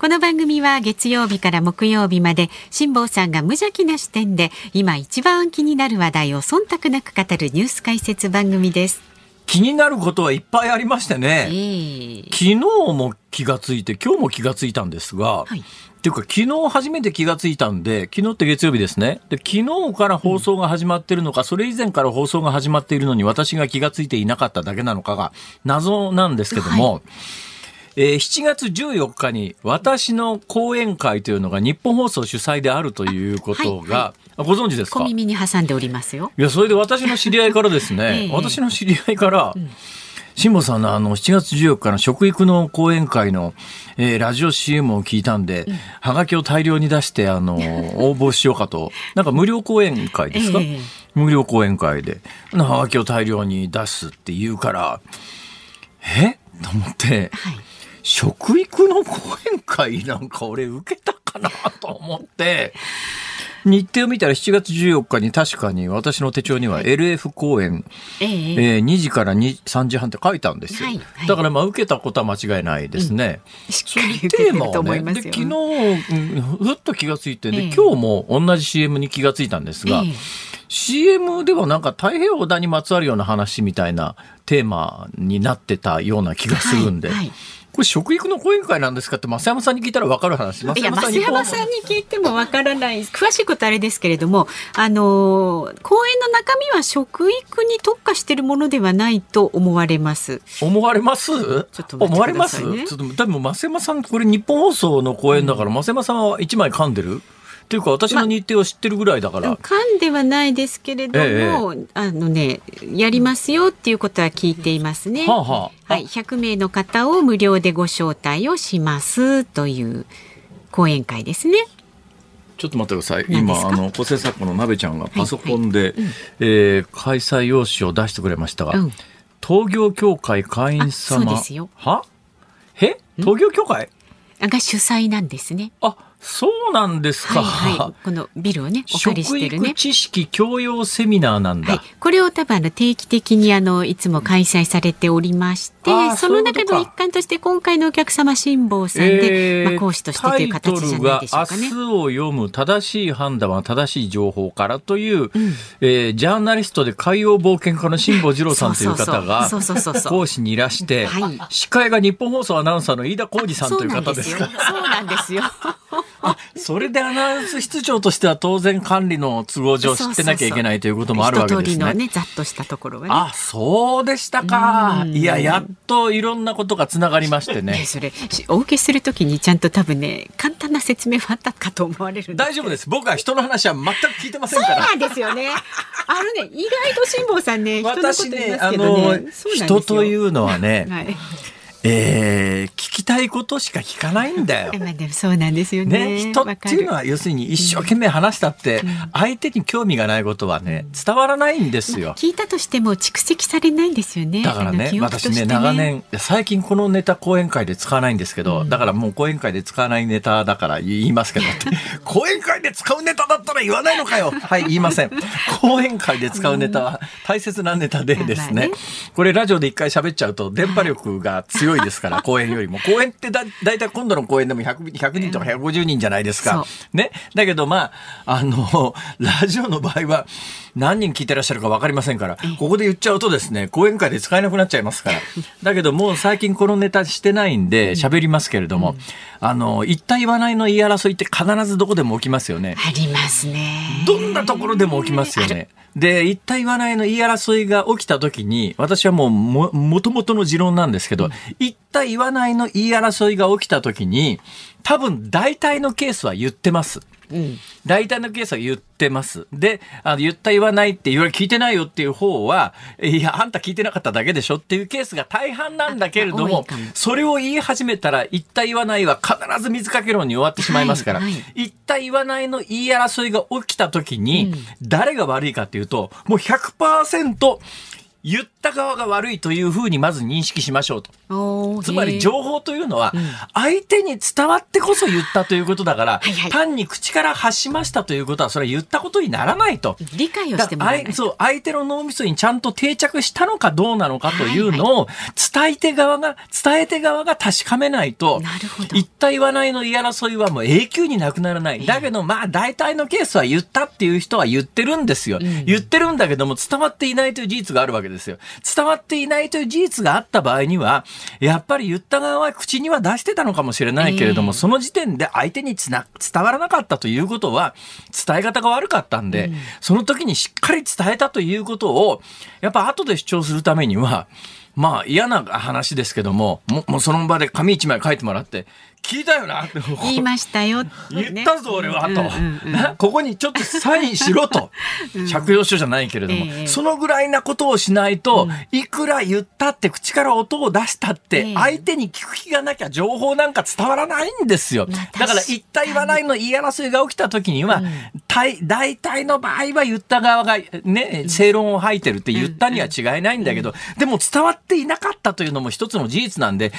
この番組は月曜日から木曜日まで辛坊さんが無邪気な視点で今一番気になる話題を忖度なく語るニュース解説番組です。気になることはいっぱいありましてえね。ー昨日も気がついて、今日も気がついたんですが、はいっていうか昨日初めて気がついたんで、昨日って月曜日ですね。で、昨日から放送が始まってるのか、それ以前から放送が始まっているのに私が気がついていなかっただけなのかが謎なんですけども、えー7月14日に私の講演会というのが日本放送主催であるということが、はあご存知ですか？小耳に挟んでおりますよ。いや、それで私の知り合いからですね、ええ。私の知り合いから、辛坊さんのあの7月14日の食育の講演会の、えーラジオ CM を聞いたんで、はがきを大量に出して、あの、応募しようかと。なんか無料講演会ですか、ええ。無料講演会で、はがきを大量に出すって言うから、え？と思って、はい。食育の講演会なんか俺受けたかなと思って、日程を見たら7月14日に確かに私の手帳には LF 公演、ええ。えー2時から2 3時半って書いたんですよ。だからまあ受けたことは間違いないですね。しそれっテーマをね、で。昨日、うんふっと気がついて、でええ。今日も同じ CM に気がついたんですが、ええ。CM ではなんか太平洋側にまつわるような話みたいなテーマになってたような気がするんで、はいはいこれ食育の講演会なんですかって増山さんに聞いたら分かる話。増いや、増に山さんに聞いてもわからない、詳しいことあれですけれども、あのー公演の中身は食育に特化しているものではないと思われます。思われます？ちょっと思われます？ちょっと、でも増山さん、これ日本放送の講演だから、増山さんは一枚噛んでる？っていうか私の日程を知ってるぐらいだから。噛んではないですけれども、あのね、やりますよっていうことは聞いていますね。はあはあはい、100名の方を無料でご招待をしますという講演会ですね。ちょっと待ってください。今、あの、構成作家の鍋ちゃんがパソコンで、えー開催用紙を出してくれましたが、うん東業協会会員様。あそうですよは？え？東業協会？が主催なんですね。あ、そうなんですか。はいはい。このビルをね、お借り食してるね育。知識教養セミナーなんだ。はい、これを多分あの定期的にあのいつも開催されておりまして、その中の一環として今回のお客様辛坊さんで、えーまあ、講師としてという形じゃないでしょうかねタイト。ルが明日を読む正しい判断は正しい情報からという、えージャーナリストで海洋冒険家の辛坊治郎さんという方がそうそうそうそうそう講師にいらして、はい司会が日本放送アナウンサーの飯田浩二さんという方ですか。そうなんですよ。それでアナウンス室長としては当然管理の都合上知ってなきゃいけないということもあるわけですね。ね、ざっとしたところはね。あ、そうでしたか。うんいや、やっといろんなことがつながりましてね、ね。それしお受けするときにちゃんと多分ね簡単な説明はあったかと思われるん大丈夫ですす。僕は人の話は全く聞いてませんから。そうなんですよね あのね意外と辛坊さんね人のこと言いますあのけどね、そうなんですよ人というのはね、はいえー聞きたいことしか聞かないんだよ。ま あでもそうなんですよね。ね、人っていうのは要するに一生懸命話したって、相手に興味がないことはね、伝わらないんですよ。聞いたとしても蓄積されないんですよね。だからねあの記憶と私ね長年最近このネタ講演会で使わないんですけど、だからもう講演会で使わないネタだから言いますけど 講演会で使うネタだったら言わないのかよ。はい言いません。講演会で使うネタは大切なネタでですね。まあね。これラジオで一回喋っちゃうと電波力が強いですから 講演よりも。講演ってだだいたい今度の講演でも 100, 100人とか150人じゃないですか。そね。だけどまああの ラジオの場合は何人聞いてらっしゃるか分かりませんからここで言っちゃうとですね講演会で使えなくなっちゃいますから。だけどもう最近このネタしてないんで喋りますけれども、あの言った言わないの言い争いって必ずどこでも起きますよね。ありますね。どんなところでも起きますよね。で、言った言わないの言い争いが起きたときに、私はもうも、もともとの持論なんですけど、言った言わないの言い争いが起きたときに、多分大体のケースは言ってます。うん。大体のケースは言ってます。で、あの言った言わないって言われ聞いてないよっていう方は、いや、あんた聞いてなかっただけでしょっていうケースが大半なんだけれども、それを言い始めたら、言った言わないは必ず水かけ論に終わってしまいますから、はいはい言った言わないの言い争いが起きた時に、誰が悪いかっていうと、もう100%、言った側が悪いというふうにまず認識しましょうと。つまり情報というのは、相手に伝わってこそ言ったということだから、はいはい。単に口から発しましたということは、それは言ったことにならないと。理解をしてもらえない。だそう、相手の脳みそにちゃんと定着したのかどうなのかというのを、伝え手側が、伝え手側が確かめないと言った言わないの言い争いはもう永久になくならない。だけど、まあ、大体のケースは言ったっていう人は言ってるんですよ。言ってるんだけども、伝わっていないという事実があるわけですよ。伝わっていないという事実があった場合には、やっぱり言った側は口には出してたのかもしれないけれども、ええその時点で相手につな伝わらなかったということは、伝え方が悪かったんで、その時にしっかり伝えたということを、やっぱ後で主張するためには、まあ嫌な話ですけども、もうもうその場で紙一枚書いてもらって、聞いたよな。って。言いましたよ、言ったぞ、俺は、と、うんうんうんな。ここにちょっとサインしろと。借用書じゃないけれども、ええ。そのぐらいなことをしないと、いくら言ったって、口から音を出したって、ええ。相手に聞く気がなきゃ情報なんか伝わらないんですよ。まあだから、言った言わないの言い争いが起きた時には、大大体の場合は言った側がね、正論を吐いてるって言ったには違いないんだけど、でも伝わっていなかったというのも一つの事実なんで、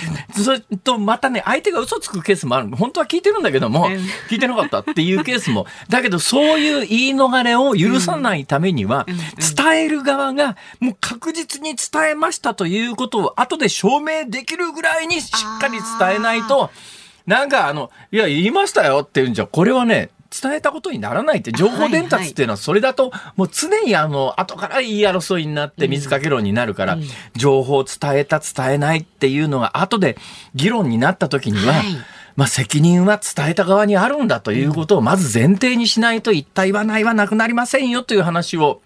それとまたね、相手が嘘つくケースもある。本当は聞いてるんだけどもうん、聞いてなかったっていうケースも。だけど、そういう言い逃れを許さないためには、伝える側がもう確実に伝えましたということを後で証明できるぐらいにしっかり伝えないと、なんかあの、いや、言いましたよっていうんじゃ、これはね、伝えたことにならないって、情報伝達っていうのはそれだと、もう常にあの、後から言い争いになって水かけ論になるから、情報を伝えた、伝えないっていうのが後で議論になった時には、はい。まあ責任は伝えた側にあるんだということをまず前提にしないと言った言わないはなくなりませんよという話を、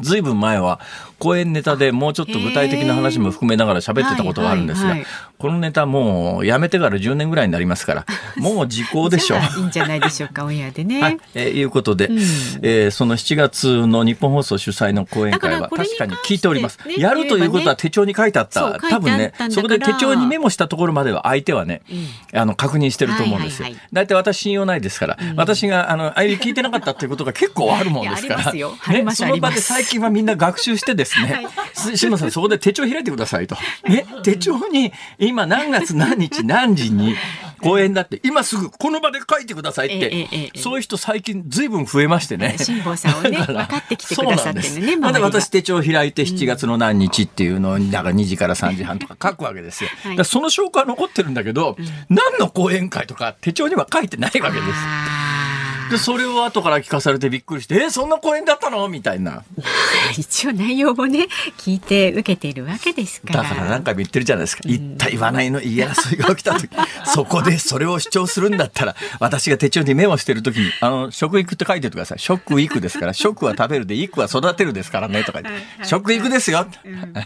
ずいぶん前は公演ネタでもうちょっと具体的な話も含めながら喋ってたことがあるんですが、はいはいはいこのネタもうやめてから10年ぐらいになりますから、もう時効でしょう。いいんじゃないでしょうか、オンエアでね。はい、えーいうことで、うんえーその7月の日本放送主催の講演会は確かに聞いております。ねやるということは手帳に書いてあった。った多分ねそこで手帳にメモしたところまでは相手はね、あの、確認してると思うんですよはいはいはい。大体私信用ないですから、私が、あの、ああいう聞いてなかったっていうことが結構あるもんですから。ね、その場で最近はみんな学習してですね、す志麻さん。そこで手帳開いてくださいと。ね、手帳に今何月何日何時に公演だって、今すぐこの場で書いてくださいっええて、そういう人最近ずいぶん増えましてね。辛坊さんをね 分かってきてくださってるねまだ私手帳開いて7月の何日っていうのを、だから2時から3時半とか書くわけですよ。はい。その証拠は残ってるんだけど、何の講演会とか手帳には書いてないわけです。あで、それを後から聞かされてびっくりして、え、そんな講演だったの？みたいな。ー 一応内容もね聞いて受けているわけですからだから何回も言ってるじゃないですか。言った言わないの言い争いが起きた時、そこでそれを主張するんだったら、私が手帳にメモしてる時に、あの、食育って書いててください。食育ですから、食は食べるで、育は育てるですからね、とか言って、食育ですよ。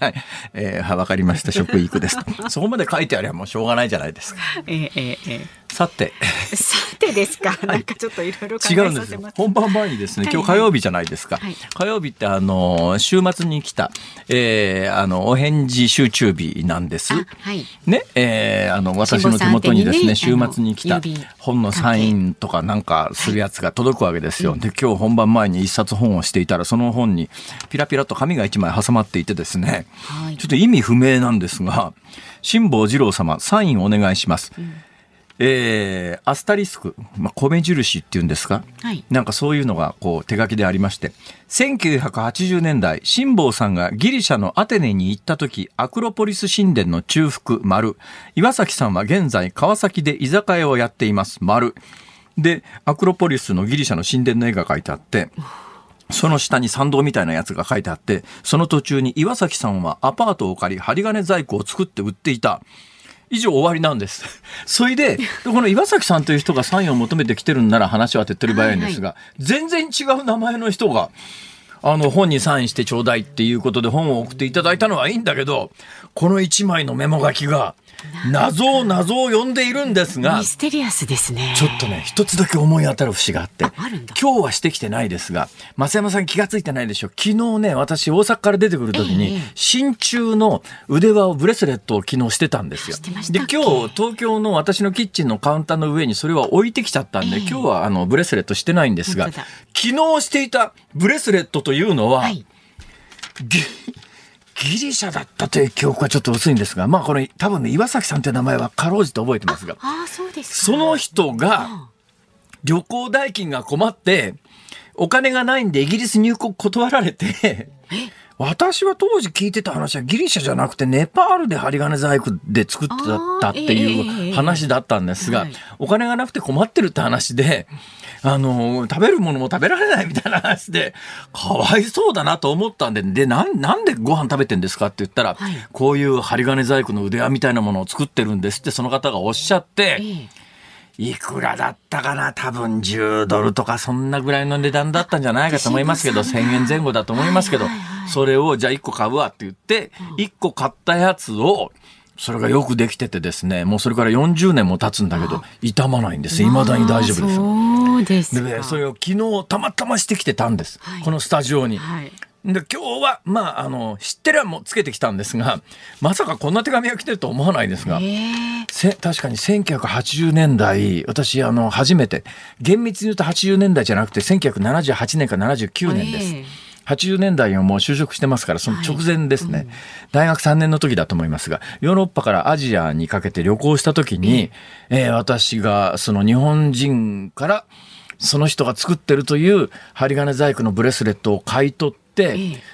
はい。えーはわかりました、食育です。そこまで書いてあればもうしょうがないじゃないですか。えええええさて、えさてですか。なんかちょっといろいろ考違うん。ですよ。本番前にですね、はい。今日火曜日じゃないですか。はい。火曜日ってあの、週末に来た、えーあの、お返事集中日なんです。あはい。ね、えーあの、私の手元にですね、ね末に来た本のサインとかなんかするやつが届くわけですよ。で、今日本番前に一冊本をしていたら、その本にピラピラと紙が一枚挟まっていてですね、はい。ちょっと意味不明なんですが、辛坊二郎様、サインお願いします。えーアスタリスク、まあ、米印っていうんですか、はいなんかそういうのがこう手書きでありまして、1980年代、辛坊さんがギリシャのアテネに行った時、アクロポリス神殿の中腹、丸。岩崎さんは現在、川崎で居酒屋をやっています、丸。で、アクロポリスのギリシャの神殿の絵が描いてあって、その下に参道みたいなやつが書いてあって、その途中に岩崎さんはアパートを借り、針金細工を作って売っていた。以上終わりなんです。それで、でこの岩崎さんという人がサインを求めてきてるんなら話は手っ取り早いんですが、全然違う名前の人が、あの、本にサインしてちょうだいっていうことで本を送っていただいたのはいいんだけど、この一枚のメモ書きが、謎を謎を呼んでいるんですがミ、ステリアスですね。ちょっとね、一つだけ思い当たる節があって今日はしてきてないですが、松山さん気がついてないでしょ。昨日ね、私大阪から出てくる時に、ええ真鍮の腕輪をブレスレットを昨日してたんですよで、今日東京の私のキッチンのカウンターの上にそれは置いてきちゃったんで、ええ今日はあのブレスレットしてないんですが、昨日していたブレスレットというのは、はい。ぎギリシャだったという記憶はちょっと薄いんですが、まあこれ多分ね、岩崎さんという名前はかろうじて覚えてますが、ああ、そうですか。その人が旅行代金が困って、お金がないんでイギリス入国断られて、私は当時聞いてた話はギリシャじゃなくてネパールで針金細工で作ってたっていうえ。話だったんですがはい、お金がなくて困ってるって話で、あの、食べるものも食べられないみたいな話で、かわいそうだなと思ったんで、で、なん、なんでご飯食べてんですかって言ったら、はい。こういう針金細工の腕輪みたいなものを作ってるんですってその方がおっしゃって、ええいくらだったかな？多分10ドルとかそんなぐらいの値段だったんじゃないかと思いますけど、そんな1000円前後だと思いますけどそれをじゃあ1個買うわって言って、1個買ったやつを、それがよくできててですね、もうそれから40年も経つんだけど、傷まないんです。未だに大丈夫です。そうですか。でね、それを昨日たまたましてきてたんです。はいこのスタジオに。はい。で今日は、まあ、あの、知ってりゃもうつけてきたんですが、まさかこんな手紙が来てると思わないですが、ええ。せ確かに1980年代、私、あの、初めて、厳密に言うと80年代じゃなくて、1978年か79年です。ええ。80年代にはもう就職してますから、その直前ですね。大学3年の時だと思いますが、ヨーロッパからアジアにかけて旅行した時に、えー私がその日本人から、その人が作ってるという針金細工のブレスレットを買い取って、ええ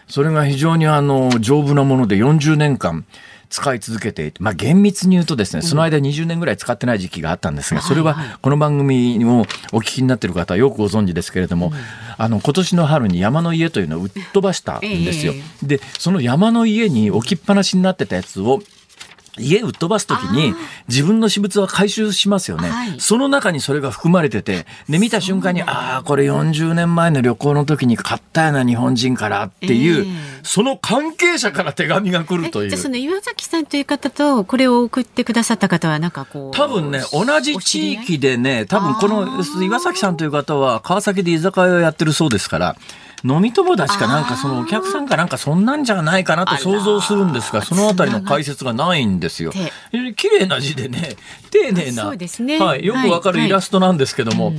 それが非常にあの丈夫なもので40年間使い続けていて、まあ厳密に言うとですね、その間20年ぐらい使ってない時期があったんですが、それはこの番組をお聞きになっている方はよくご存知ですけれども、あの今年の春に山の家というのを売っ飛ばしたんですよ。え。で、その山の家に置きっぱなしになってたやつを家売っ飛ばすときに自分の私物は回収しますよね、はい。その中にそれが含まれててで見た瞬間にああこれ40年前の旅行の時に買ったような日本人からっていう、ええ。その関係者から手紙が来るといえじゃあそうの岩崎さんという方とこれを送ってくださった方はなんかこう多分ね、同じ地域でね、多分この岩崎さんという方は川崎で居酒屋をやってるそうですから、飲み友達かなんかそのお客さんかなんかそんなんじゃないかなと想像するんですが、そのあたりの解説がないんですよ綺麗な字でね、丁寧な、そうですねはい、よくわかるはいイラストなんですけども、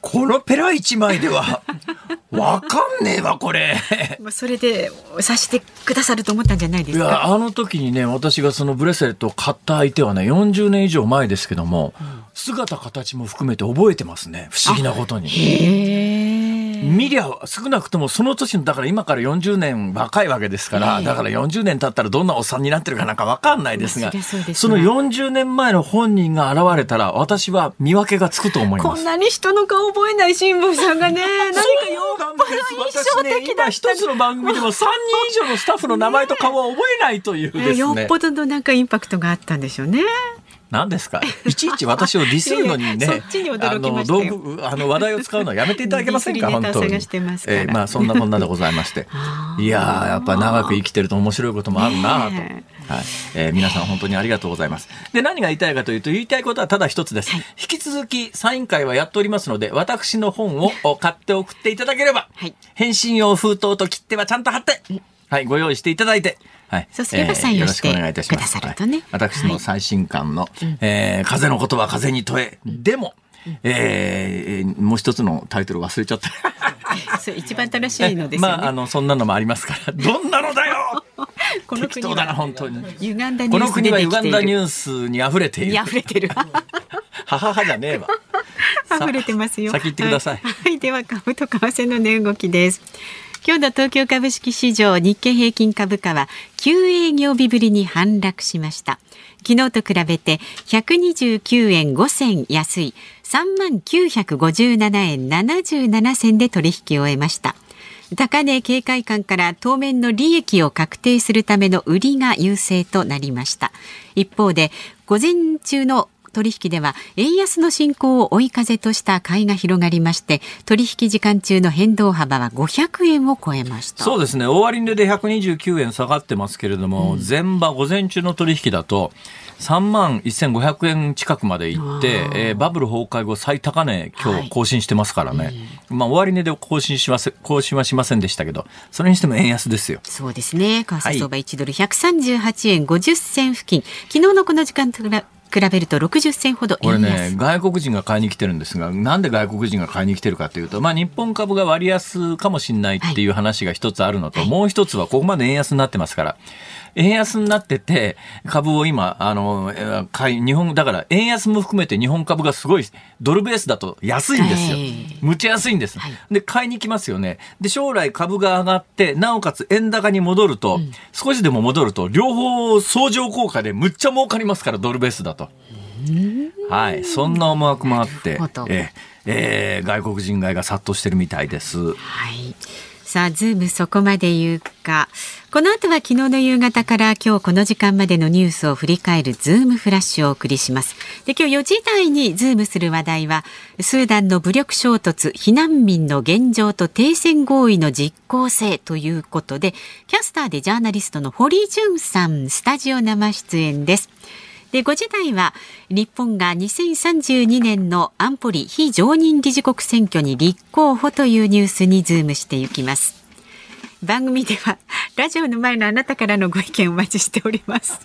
このペラ一枚では、わかんねえわ、これ。まあそれで察してくださると思ったんじゃないでいや、すか。あの時にね、私がそのブレスレットを買った相手はね、40年以上前ですけども、姿形も含めて覚えてますね。不思議なことに。見りゃ少なくともその年のだから今から40年若いわけですから、ええだから40年経ったらどんなおっさんになってるかなんかわかんないですが、まあそのわ40年前の本人が現れたら私は見分けがつくと思います。こんなに人の顔覚えない辛坊さんがね、何かよそうっぽど印象的だ一つの番組でも 3人以上のスタッフの名前と顔は覚えないというですね。よっぽどのなんかインパクトがあったんでしょうね。何ですか？いちいち私をディスるのにね あの道具あの話題を使うのはやめていただけませんか？本当に。えーまあそんなこんなでございまして。いやーやっぱ長く生きてると面白いこともあるなと、ねはい。えー皆さん本当にありがとうございます。で何が言いたいかというと言いたいことはただ一つです、引き続きサイン会はやっておりますので私の本をお買って送っていただければ、はい。返信用封筒と切手はちゃんと貼ってはい、ご用意していただいて、はい、そ採用よろしくお願いいたします。ださるとねはい私の最新刊の、えー風のことは風に問え、でも、えーもう一つのタイトル忘れちゃった。それ一番正しいのですよね。まあ、あの、そんなのもありますから、どんなのだよ この国だな、は本当に。歪んだニュこのースで国は歪ん。だニュースに溢れている。に溢れてる。はははじゃねえわ。さ溢れてますよ。先言ってください。はい、はいでは株と為替の値動きです。今日の東京株式市場日経平均株価は9営業日ぶりに反落しました。昨日と比べて129円5銭安い3万957円77銭で取引を終えました。高値警戒感から当面の利益を確定するための売りが優勢となりました。一方で午前中の取引では円安の進行を追い風とした買いが広がりまして取引時間中の変動幅は500円を超えました。そうですね。終値で129円下がってますけれども、前場、午前中の取引だと、3万1500円近くまで行って、えーバブル崩壊後最高値今はい。日更新してますからね。まあ終値で更新しませ、更新はしませんでしたけど、それにしても円安ですよ。そうですね。為替相場1ドル138円50銭付近、昨日のこの時間と比べると60銭ほどこれね、外国人が買いに来てるんですが、なんで外国人が買いに来てるかというと、まあ日本株が割安かもしれないっていう話が一つあるのと、はい、もう一つはここまで円安になってますから、円安になってて、株を今、あの、買い、日本、だから円安も含めて日本株がすごい、ドルベースだと安いんですよ。むちゃ安いんです。はい、で、買いに来ますよね。で、将来株が上がって、なおかつ円高に戻ると、うん、少しでも戻ると、両方相乗効果でむっちゃ儲かりますから、ドルベースだと。はい。そんな思惑もあって、ええー、外国人買いが殺到してるみたいです。はい。さあ、ズームそこまで言うか。この後は昨日の夕方から今日この時間までのニュースを振り返るズームフラッシュをお送りします。で、今日4時台にズームする話題は、スーダンの武力衝突、避難民の現状と停戦合意の実効性ということで、キャスターでジャーナリストの堀潤さん、スタジオ生出演です。で5時台は日本が2032年の安保理非常任理事国選挙に立候補というニュースにズームしていきます。番組ではラジオの前のあなたからのご意見お待ちしております。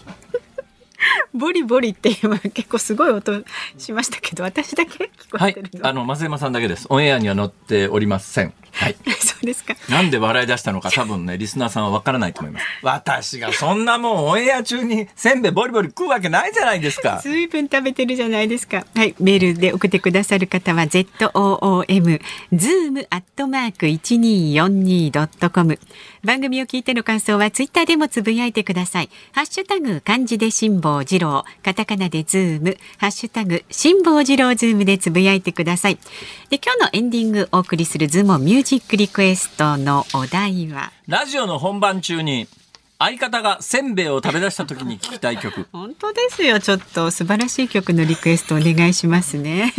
ボリボリって今結構すごい音しましたけど私だけ聞こえてるの、はい、あの増山さんだけですオンエアには載っておりませんはい。そうですか。なんで笑い出したのか多分ね、リスナーさんはわからないと思います。私がそんなもんオンエア中にせんべいボリボリ食うわけないじゃないですか。随分食べてるじゃないですか。はい。メールで送ってくださる方は ZOOM、zoom アットマーク 1242.com。番組を聞いての感想はツイッターでもつぶやいてください。ハッシュタグ漢字で辛坊治郎、カタカナでズーム、ハッシュタグ辛坊治郎ズームでつぶやいてください。で、今日のエンディングお送りするズームミュージックリクエストのお題は？ラジオの本番中に相方がせんべいを食べ出した時に聞きたい曲。本当ですよ。ちょっと素晴らしい曲のリクエストお願いしますね、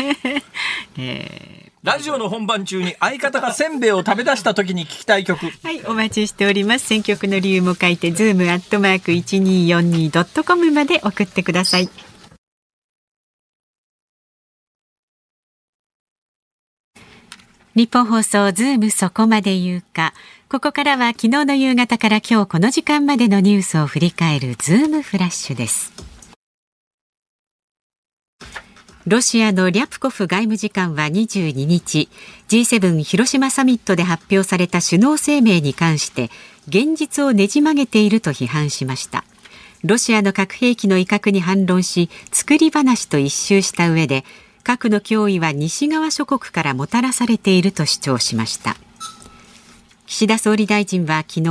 えーラジオの本番中に相方がせんべいを食べ出した時に聞きたい曲。はい、お待ちしております。選曲の理由も書いて、ズームアットマーク一二四二ドットコムまで送ってください。日本放送ズームそこまで言うか。ここからは昨日の夕方から今日この時間までのニュースを振り返るズームフラッシュです。ロシアのリャプコフ外務次官は22日 G7 広島サミットで発表された首脳声明に関して現実をねじ曲げていると批判しました。ロシアの核兵器の威嚇に反論し作り話と一周した上で核の脅威は西側諸国からもたらされていると主張しました。岸田総理大臣は昨日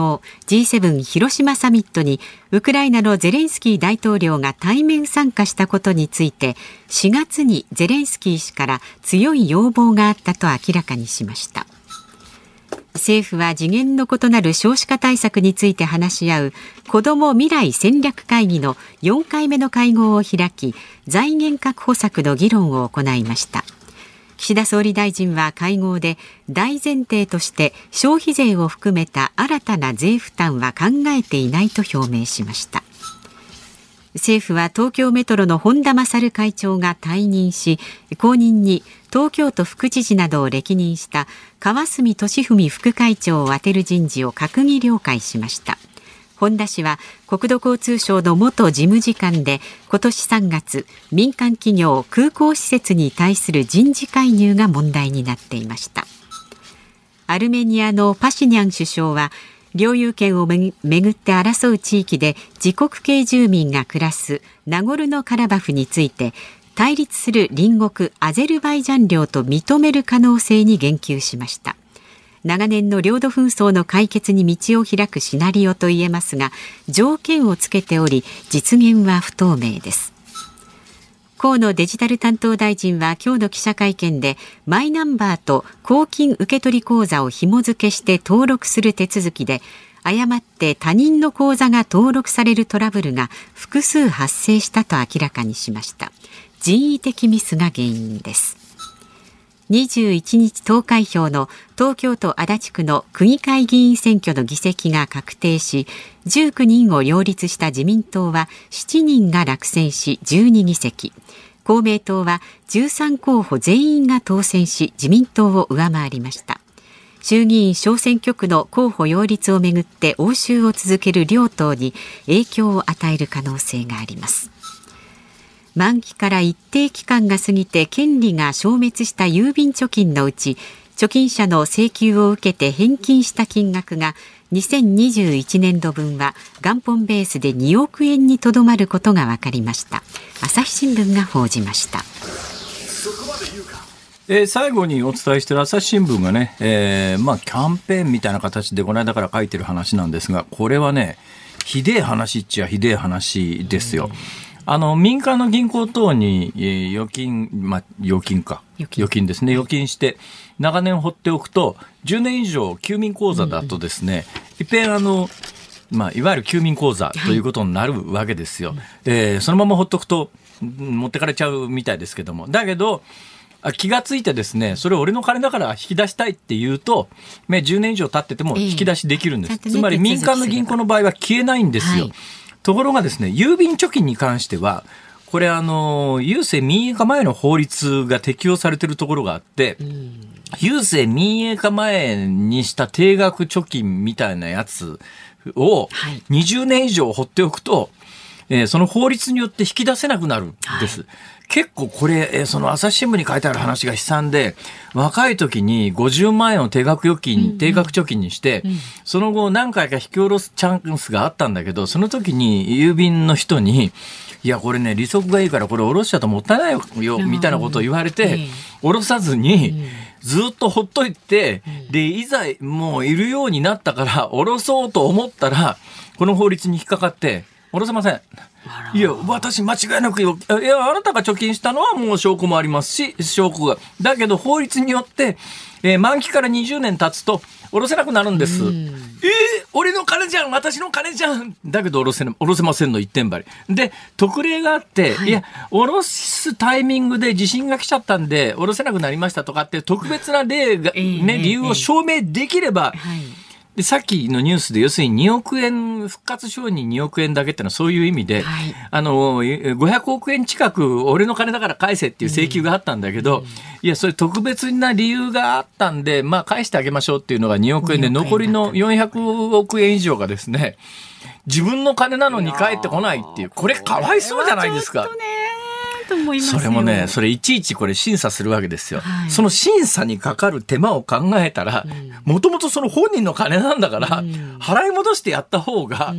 G7 広島サミットにウクライナのゼレンスキー大統領が対面参加したことについて4月にゼレンスキー氏から強い要望があったと明らかにしました。政府は次元の異なる少子化対策について話し合う子ども未来戦略会議の4回目の会合を開き財源確保策の議論を行いました。岸田総理大臣は会合で大前提として消費税を含めた新たな税負担は考えていないと表明しました。政府は東京メトロの本田勝会長が退任し後任に東京都副知事などを歴任した川澄俊文副会長を充てる人事を閣議了解しました。本田氏は国土交通省の元事務次官で今年3月民間企業空港施設に対する人事介入が問題になっていました。アルメニアのパシニャン首相は領有権をめぐって争う地域で自国系住民が暮らすナゴルノカラバフについて対立する隣国アゼルバイジャン領と認める可能性に言及しました。長年の領土紛争の解決に道を開くシナリオといえますが条件をつけており実現は不透明です。河野デジタル担当大臣は今日の記者会見でマイナンバーと公金受取口座を紐付けして登録する手続きで誤って他人の口座が登録されるトラブルが複数発生したと明らかにしました。人為的ミスが原因です。21日投開票の東京都足立区の区議会議員選挙の議席が確定し19人を擁立した自民党は7人が落選し12議席。公明党は13候補全員が当選し自民党を上回りました。衆議院小選挙区の候補擁立をめぐって応酬を続ける両党に影響を与える可能性があります。満期から一定期間が過ぎて権利が消滅した郵便貯金のうち貯金者の請求を受けて返金した金額が2021年度分は元本ベースで2億円にとどまることが分かりました朝日新聞が報じましたえー、最後にお伝えしている朝日新聞がね、えー、まあキャンペーンみたいな形でこの間から書いてる話なんですがこれはねひでえ話っちゃひでえ話ですよ。あの、民間の銀行等に、えー、預金、まあ、預金か。預金ですね。預金して、長年放っておくと、10年以上、休眠口座だとですね、いっぺんあの、まあ、いわゆる休眠口座ということになるわけですよ。はい、えー、そのまま放っておくと、持ってかれちゃうみたいですけども。だけど、気がついてですね、それ俺の金だから引き出したいって言うと、ね、10年以上経ってても引き出しできるんです。つまり民間の銀行の場合は消えないんですよ。はい、ところがですね、郵便貯金に関しては、これあの、郵政民営化前の法律が適用されてるところがあって、郵政民営化前にした定額貯金みたいなやつを20年以上放っておくと、えー、その法律によって引き出せなくなるんです。はい。結構これ、えー、その朝日新聞に書いてある話が悲惨で、若い時に50万円を定額預金、うんうん、定額貯金にして、うん、その後何回か引き下ろすチャンスがあったんだけど、その時に郵便の人に、いや、これね、利息がいいからこれ下ろしちゃうともったいないよ、みたいなことを言われて、下ろさずに、ずっとほっといて、で、いざもういるようになったから、下ろそうと思ったら、この法律に引っかかって、下ろせません。いや、私間違いなくよ、いや、あなたが貯金したのはもう証拠もありますし、証拠が。だけど法律によって、えー、満期から20年経つと、下ろせなくなるんです。えー、俺の金じゃん私の金じゃんだけど下ろせ、下ろせませんの一点張り。で、特例があって、はい、いや、下ろすタイミングで地震が来ちゃったんで、下ろせなくなりましたとかって特別な例が、ね、理由を証明できれば、はいで、さっきのニュースで、要するに2億円、復活承認2億円だけってのはそういう意味で、はい、あの、500億円近く俺の金だから返せっていう請求があったんだけど、うん、いや、それ特別な理由があったんで、まあ返してあげましょうっていうのが2億円で、残りの400億円以上がですね、自分の金なのに返ってこないっていう、これかわいそうじゃないですか。と思いますそれもね、それいちいちこれ審査するわけですよ。はい、その審査にかかる手間を考えたら、もともとその本人の金なんだから、払い戻してやった方が、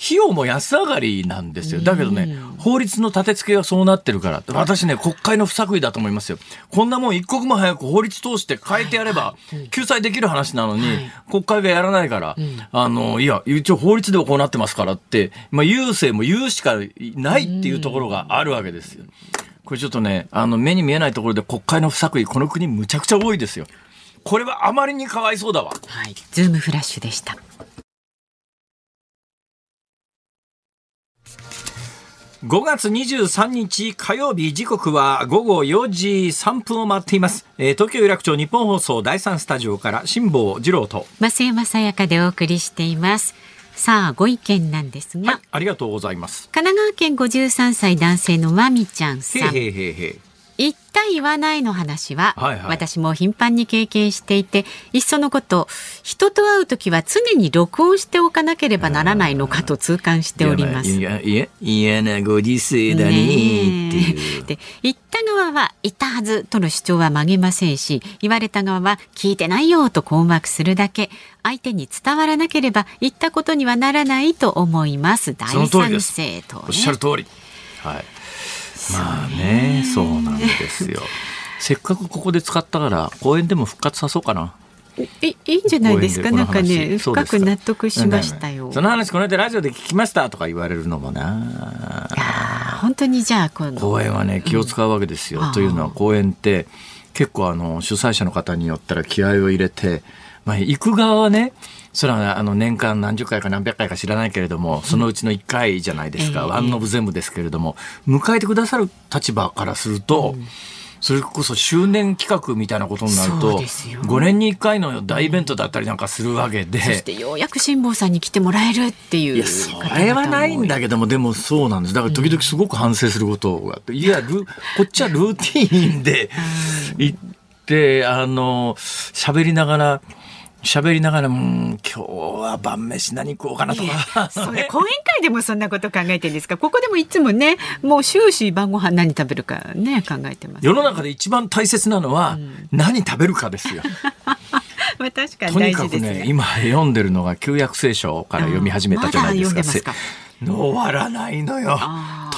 費用も安上がりなんですよ。だけどね、法律の立て付けがそうなってるから。私ね、国会の不作為だと思いますよ。こんなもん一刻も早く法律通して変えてやれば、救済できる話なのに、国会がやらないから、あの、いや、一応法律ではこうなってますからって、まあ、郵政も言うしかないっていうところがあるわけですよ。これちょっとね、あの、目に見えないところで国会の不作為、この国むちゃくちゃ多いですよ。これはあまりにかわいそうだわ。はい。ズームフラッシュでした。5月23日火曜日時刻は午後4時3分を回っています、えー、東京有楽町日本放送第3スタジオから辛坊治郎と。増山さやかでお送りしています。さあご意見なんですが、はい、ありがとうございます。神奈川県53歳男性のまみちゃんさん。へへへへ言った言わないの話は、はいはい、私も頻繁に経験していていっそのこと人と会う時は常に録音しておかなければならないのかと痛感しております。いやいや嫌なご時世だねで言った側は言ったはずとの主張は曲げませんし言われた側は聞いてないよと困惑するだけ。相手に伝わらなければ言ったことにはならないと思います。大賛成と、ね、おっしゃる通り。はいまあねそうなんですよ。せっかくここで使ったから公園でも復活さそうかな。いいいんじゃないですか？なんかね深く納得しましたよ。その話この間ラジオで聞きましたとか言われるのもな。本当にじゃあ公園はね気を使うわけですよ、うん、というのは公園って結構あの主催者の方によったら気合を入れてまあ行く側はねそれはあの年間何十回か何百回か知らないけれども、そのうちの1回じゃないですか、ワンオブ全部ですけれども、迎えてくださる立場からすると、それこそ周年企画みたいなことになると5年に1回の大イベントだったりなんかするわけで、そしてようやく辛坊さんに来てもらえるっていう。いやそれはないんだけどもでもそうなんです。だから時々すごく反省することがあって、いやこっちはルーティーンで行ってあの喋りながら喋りながら、うん、今日は晩飯何食おうかなとか。それ講演会でもそんなこと考えてるんですか？ここでもいつもね、もう終始晩ご飯何食べるかね考えてます、世の中で一番大切なのは、うん、何食べるかですよ。まあ確かに大事ですね。ね今読んでるのが旧約聖書から読み始めたじゃないですか？終わらないのよ。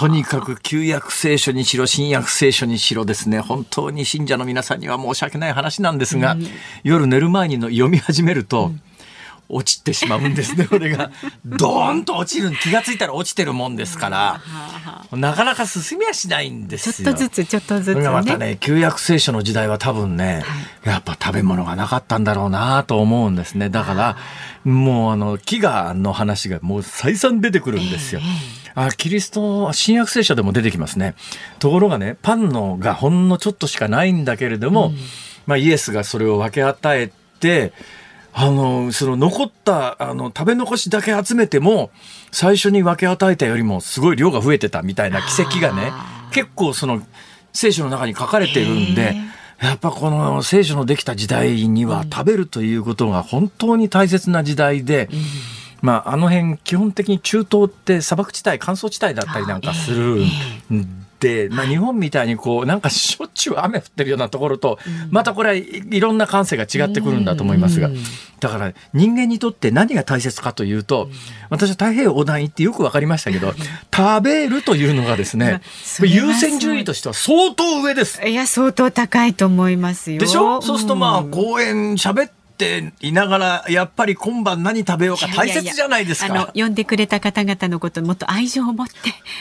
とにかく旧約聖書にしろ新約聖書にしろですね本当に信者の皆さんには申し訳ない話なんですが、うん、夜寝る前にの読み始めると、うん落ちてしまうんですね、これが。ドーンと落ちる、気がついたら落ちてるもんですから、なかなか進みはしないんですよ。ちょっとずつ、ちょっとずつ、ね。またね、旧約聖書の時代は多分ね、はい、やっぱ食べ物がなかったんだろうなと思うんですね。だから、もうあの、飢餓の話がもう再三出てくるんですよ。えー、あキリスト新約聖書でも出てきますね。ところがね、パンのがほんのちょっとしかないんだけれども、うん、まあイエスがそれを分け与えて、あの、その残った、あの、食べ残しだけ集めても、最初に分け与えたよりもすごい量が増えてたみたいな奇跡がね、結構その、聖書の中に書かれてるんで、やっぱこの聖書のできた時代には食べるということが本当に大切な時代で、まあ、あの辺基本的に中東って砂漠地帯乾燥地帯だったりなんかするんで、まあ、日本みたいにこうなんかしょっちゅう雨降ってるようなところとまたこれはいろんな感性が違ってくるんだと思いますがだから人間にとって何が大切かというと私は太平洋横断行ってよく分かりましたけど食べるというのがですね優先順位としては相当上です。いや相当高いと思いますよ。でしょ？そうするとまあ公園喋ってっていながら、やっぱり今晩何食べようか大切じゃないですか。いやいやあの、呼んでくれた方々のこともっと愛情を持って、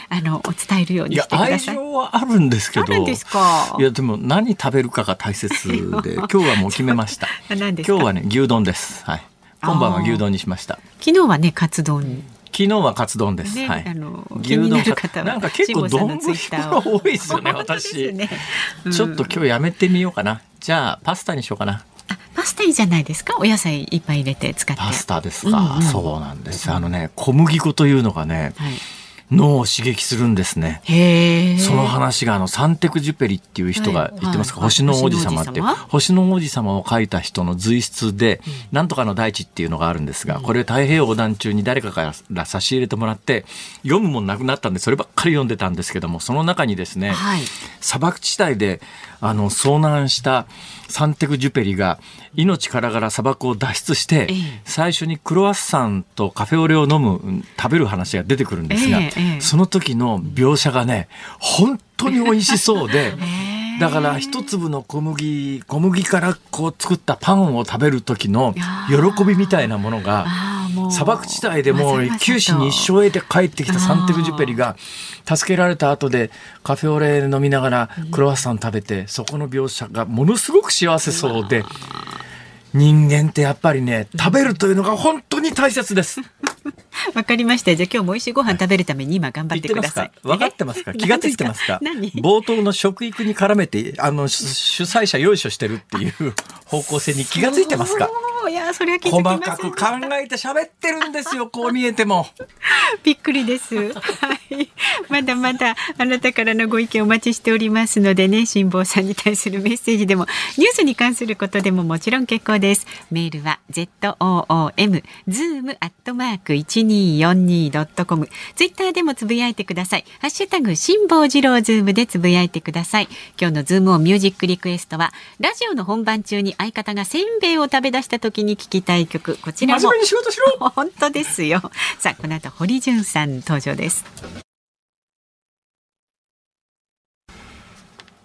あの、お伝えるようにしてください。い愛情はあるんですけど。あるんですか？いや、でも何食べるかが大切で、今日はもう決めました。今日はね、牛丼です。はい。今晩は牛丼にしました。昨日はね、カツ丼。昨日はカツ丼です。ね、はい。あの牛丼なんか結構丼多いですよね、私。ねうん、ちょっと今日やめてみようかな。じゃあパスタにしようかな。パスタいいじゃないですか？お野菜いっぱい入れて使って。パスタですか、うんうん、そうなんです。あのね小麦粉というのがね、はい。脳を刺激するんですね。その話があのサンテクジュペリっていう人が言ってますか、はい、星の王子様って。星の王子様？を書いた人の随筆で、うん、なんとかの大地っていうのがあるんですが、これ太平洋横断中に誰かから差し入れてもらって読むもんなくなったんでそればっかり読んでたんですけどもその中にですね、はい、砂漠地帯であの遭難したサンテクジュペリが命からがら砂漠を脱出して、最初にクロワッサンとカフェオレを飲む食べる話が出てくるんですが、その時の描写がね本当に美味しそうで。だから一粒の小麦小麦からこう作ったパンを食べる時の喜びみたいなものが砂漠地帯でも九死に一生得て帰ってきたサンテグジュペリが助けられた後でカフェオレ飲みながらクロワッサン食べてそこの描写がものすごく幸せそうで。人間ってやっぱりね食べるというのが本当に大切です。わかりました。じゃあ今日も美味しいご飯食べるために今頑張ってください。分かってますか？気がついてますか？冒頭の食育に絡めて、あの、主催者用意してるっていう方向性に気がついてますか？いやそれは細かく考えて喋ってるんですよこう見えても。びっくりです。はい。まだまだあなたからのご意見お待ちしておりますのでね辛坊さんに対するメッセージでもニュースに関することでももちろん結構です。メールは z o o m zoom アットマーク一二四二ドットコムツイッターでもつぶやいてください。ハッシュタグ辛坊治郎ズームでつぶやいてください。今日のズームをミュージックリクエストはラジオの本番中に相方がせんべいを食べ出した時に聞きたい曲こちらも。本当ですよ。さあこの後堀潤さん登場です。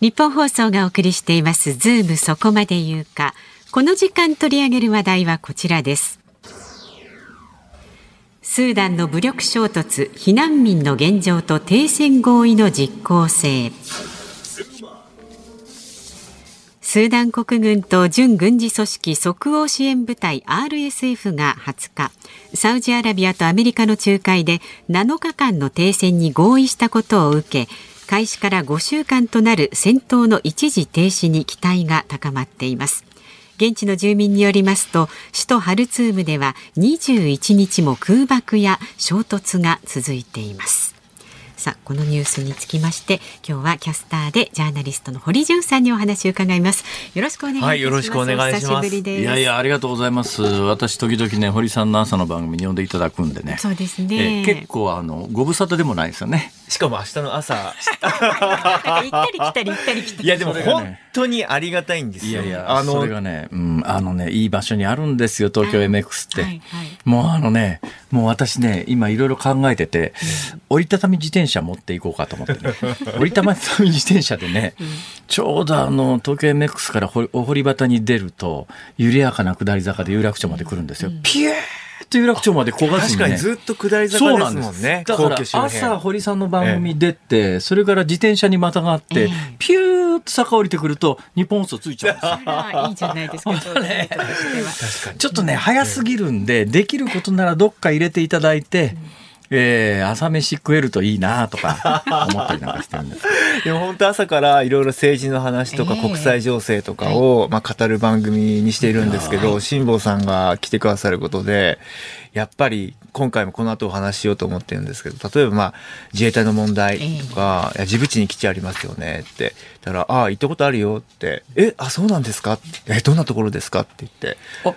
日本放送がお送りしていますズームそこまで言うか。この時間取り上げる話題はこちらです。スーダンの武力衝突避難民の現状と停戦合意の実効性スーダン国軍と準軍事組織即応支援部隊 RSF が20日サウジアラビアとアメリカの仲介で7日間の停戦に合意したことを受け開始から5週間となる戦闘の一時停止に期待が高まっています。現地の住民によりますと首都ハルツームでは21日も空爆や衝突が続いています。さあこのニュースにつきまして今日はキャスターでジャーナリストの堀潤さんにお話を伺います。よろしくお願いします、はい、よろしくお願いします。いやいやありがとうございます。私時々ね堀さんの朝の番組に呼んでいただくんでね。そうですね。結構あのご無沙汰でもないですよねしかも明日の朝。行ったり来たり行ったり来たり。いやでも本当にありがたいんですよ。いやいやあのそれがね、うん、あのねいい場所にあるんですよ東京 MX って、はいはい。はい、もうあのねもう私ね今いろいろ考えてて、うん、折りたたみ自転車持っていこうかと思って、ね、折りたたみ自転車でね、うん、ちょうどあの東京 MX からお堀端に出ると緩やかな下り坂で有楽町まで来るんですよ、ピエーと有楽町まで焦がずに、ね、確かにずっと下り坂ですもんね。だから朝堀さんの番組出て、ええ、それから自転車にまたがって、え、ピューッと坂降りてくると日本放送ついちゃうんですよ。いいじゃないですか。ね、ちょっとね早すぎるんで、できることならどっか入れていただいて。うんえー、朝飯食えるといいなとか思ったりなんかしてるんです。でも本当朝からいろいろ政治の話とか国際情勢とかを、まあ、語る番組にしているんですけど、辛坊さんが来てくださることでやっぱり今回もこの後お話ししようと思ってるんですけど例えばまあ自衛隊の問題とか「いやジブチに基地ありますよね」って言ったら「ああ行ったことあるよ」って「えあそうなんですか?」えどんなところですか?」って言って。あ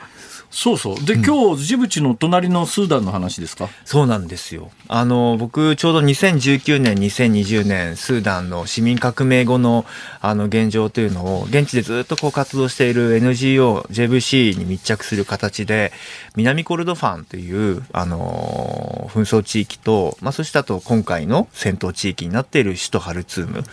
そうそう。で、今日、ジブチの隣のスーダンの話ですか？そうなんですよ。あの、僕、ちょうど2019年、2020年、スーダンの市民革命後の、あの、現状というのを、現地でずっとこう活動している NGO、JVC に密着する形で、南コルドファンという、あの、紛争地域と、まあ、そしてあと、今回の戦闘地域になっている首都ハルツーム